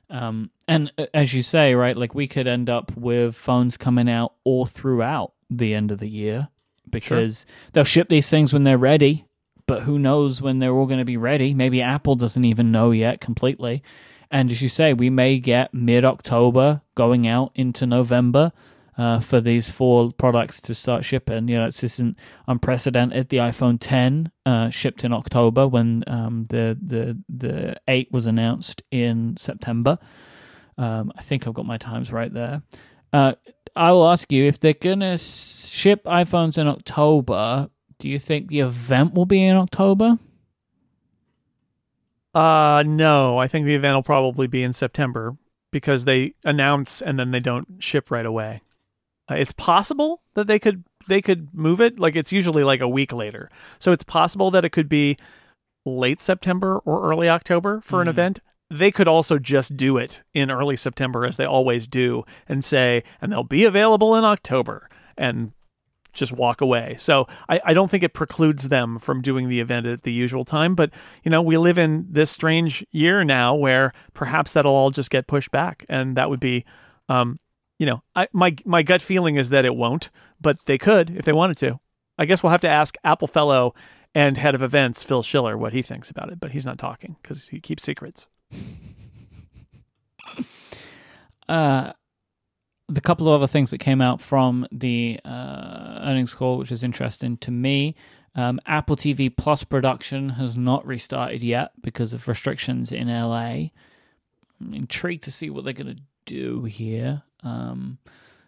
Um, and uh, as you say, right, like we could end up with phones coming out all throughout the end of the year because they'll ship these things when they're ready, but who knows when they're all going to be ready? Maybe Apple doesn't even know yet completely. And as you say, we may get mid October going out into November uh, for these four products to start shipping. You know, it's isn't unprecedented. The iPhone 10 uh, shipped in October when um, the the the eight was announced in September. Um, I think I've got my times right there. Uh, I will ask you if they're gonna ship iPhones in October. Do you think the event will be in October? Uh, no, I think the event will probably be in September because they announce and then they don't ship right away. Uh, it's possible that they could they could move it like it's usually like a week later. So it's possible that it could be late September or early October for an Mhm. event. They could also just do it in early September as they always do and say and they'll be available in October and just walk away. So I, I don't think it precludes them from doing the event at the usual time. But, you know, we live in this strange year now where perhaps that'll all just get pushed back. And that would be, um, you know, I, my, my gut feeling is that it won't, but they could if they wanted to. I guess we'll have to ask Apple Fellow and head of events, Phil Schiller, what he thinks about it. But he's not talking because he keeps secrets. Uh, the couple of other things that came out from the uh, earnings call, which is interesting to me. Um, Apple TV Plus production has not restarted yet because of restrictions in LA. I'm intrigued to see what they're going to do here. Um,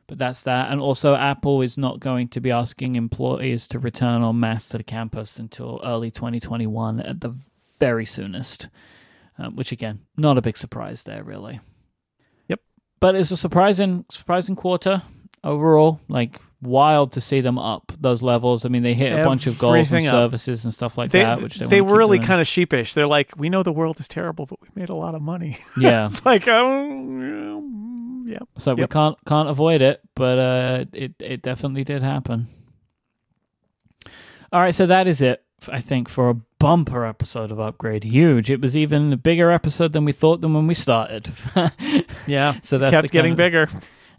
but that's that. And also, Apple is not going to be asking employees to return en masse to the campus until early 2021 at the very soonest. Um, which, again, not a big surprise there, really Yep. but it's a surprising surprising quarter overall. Like wild to see them up those levels. I mean, they hit a bunch of goals and Everything up. services and stuff like They, that, which they, they were really kind of sheepish. They're like, we know the world is terrible, but we made a lot of money. yeah. it's like, um, yeah. So we can't can't avoid it, but uh, it it definitely did happen. All right, so that is it. I think for a bumper episode of Upgrade, huge. It was even a bigger episode than we thought than when we started. Yeah. so that's kept getting of- bigger.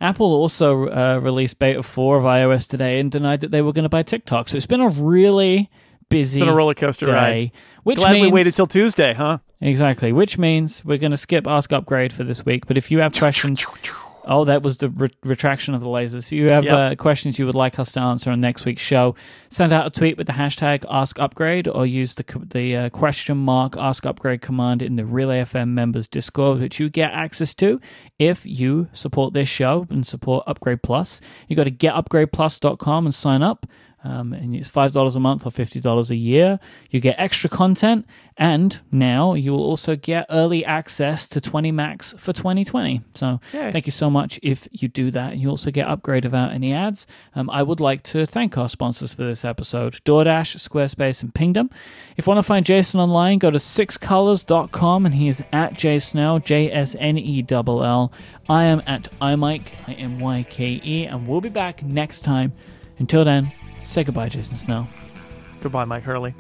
Apple also uh, released beta 4 of iOS today and denied that they were going to buy TikTok. So it's been a really busy It's been a roller coaster day. ride. Which Glad means, we waited till Tuesday, huh? Exactly. Which means we're going to skip Ask Upgrade for this week. But if you have questions, oh, that was the re- retraction of the lasers. If you have Yep. uh, questions you would like us to answer on next week's show, send out a tweet with the hashtag Ask Upgrade or use the the uh, question mark Ask Upgrade command in the Relay FM members Discord, which you get access to if you support this show and support Upgrade Plus. You go to getupgradeplus.com and sign up. Um, and it's five dollars a month or fifty dollars a year. You get extra content, and now you will also get early access to 20 Macs for 2020. So Yay. thank you so much if you do that. And you also get upgrade without any ads. Um, I would like to thank our sponsors for this episode: DoorDash, Squarespace, and Pingdom. If you want to find Jason online, go to sixcolors.com, and he is at jsnell, J S N E L L. I am at imyke, I M Y K E, and we'll be back next time. Until then. Say goodbye, Jason Snell. Goodbye, Myke Hurley.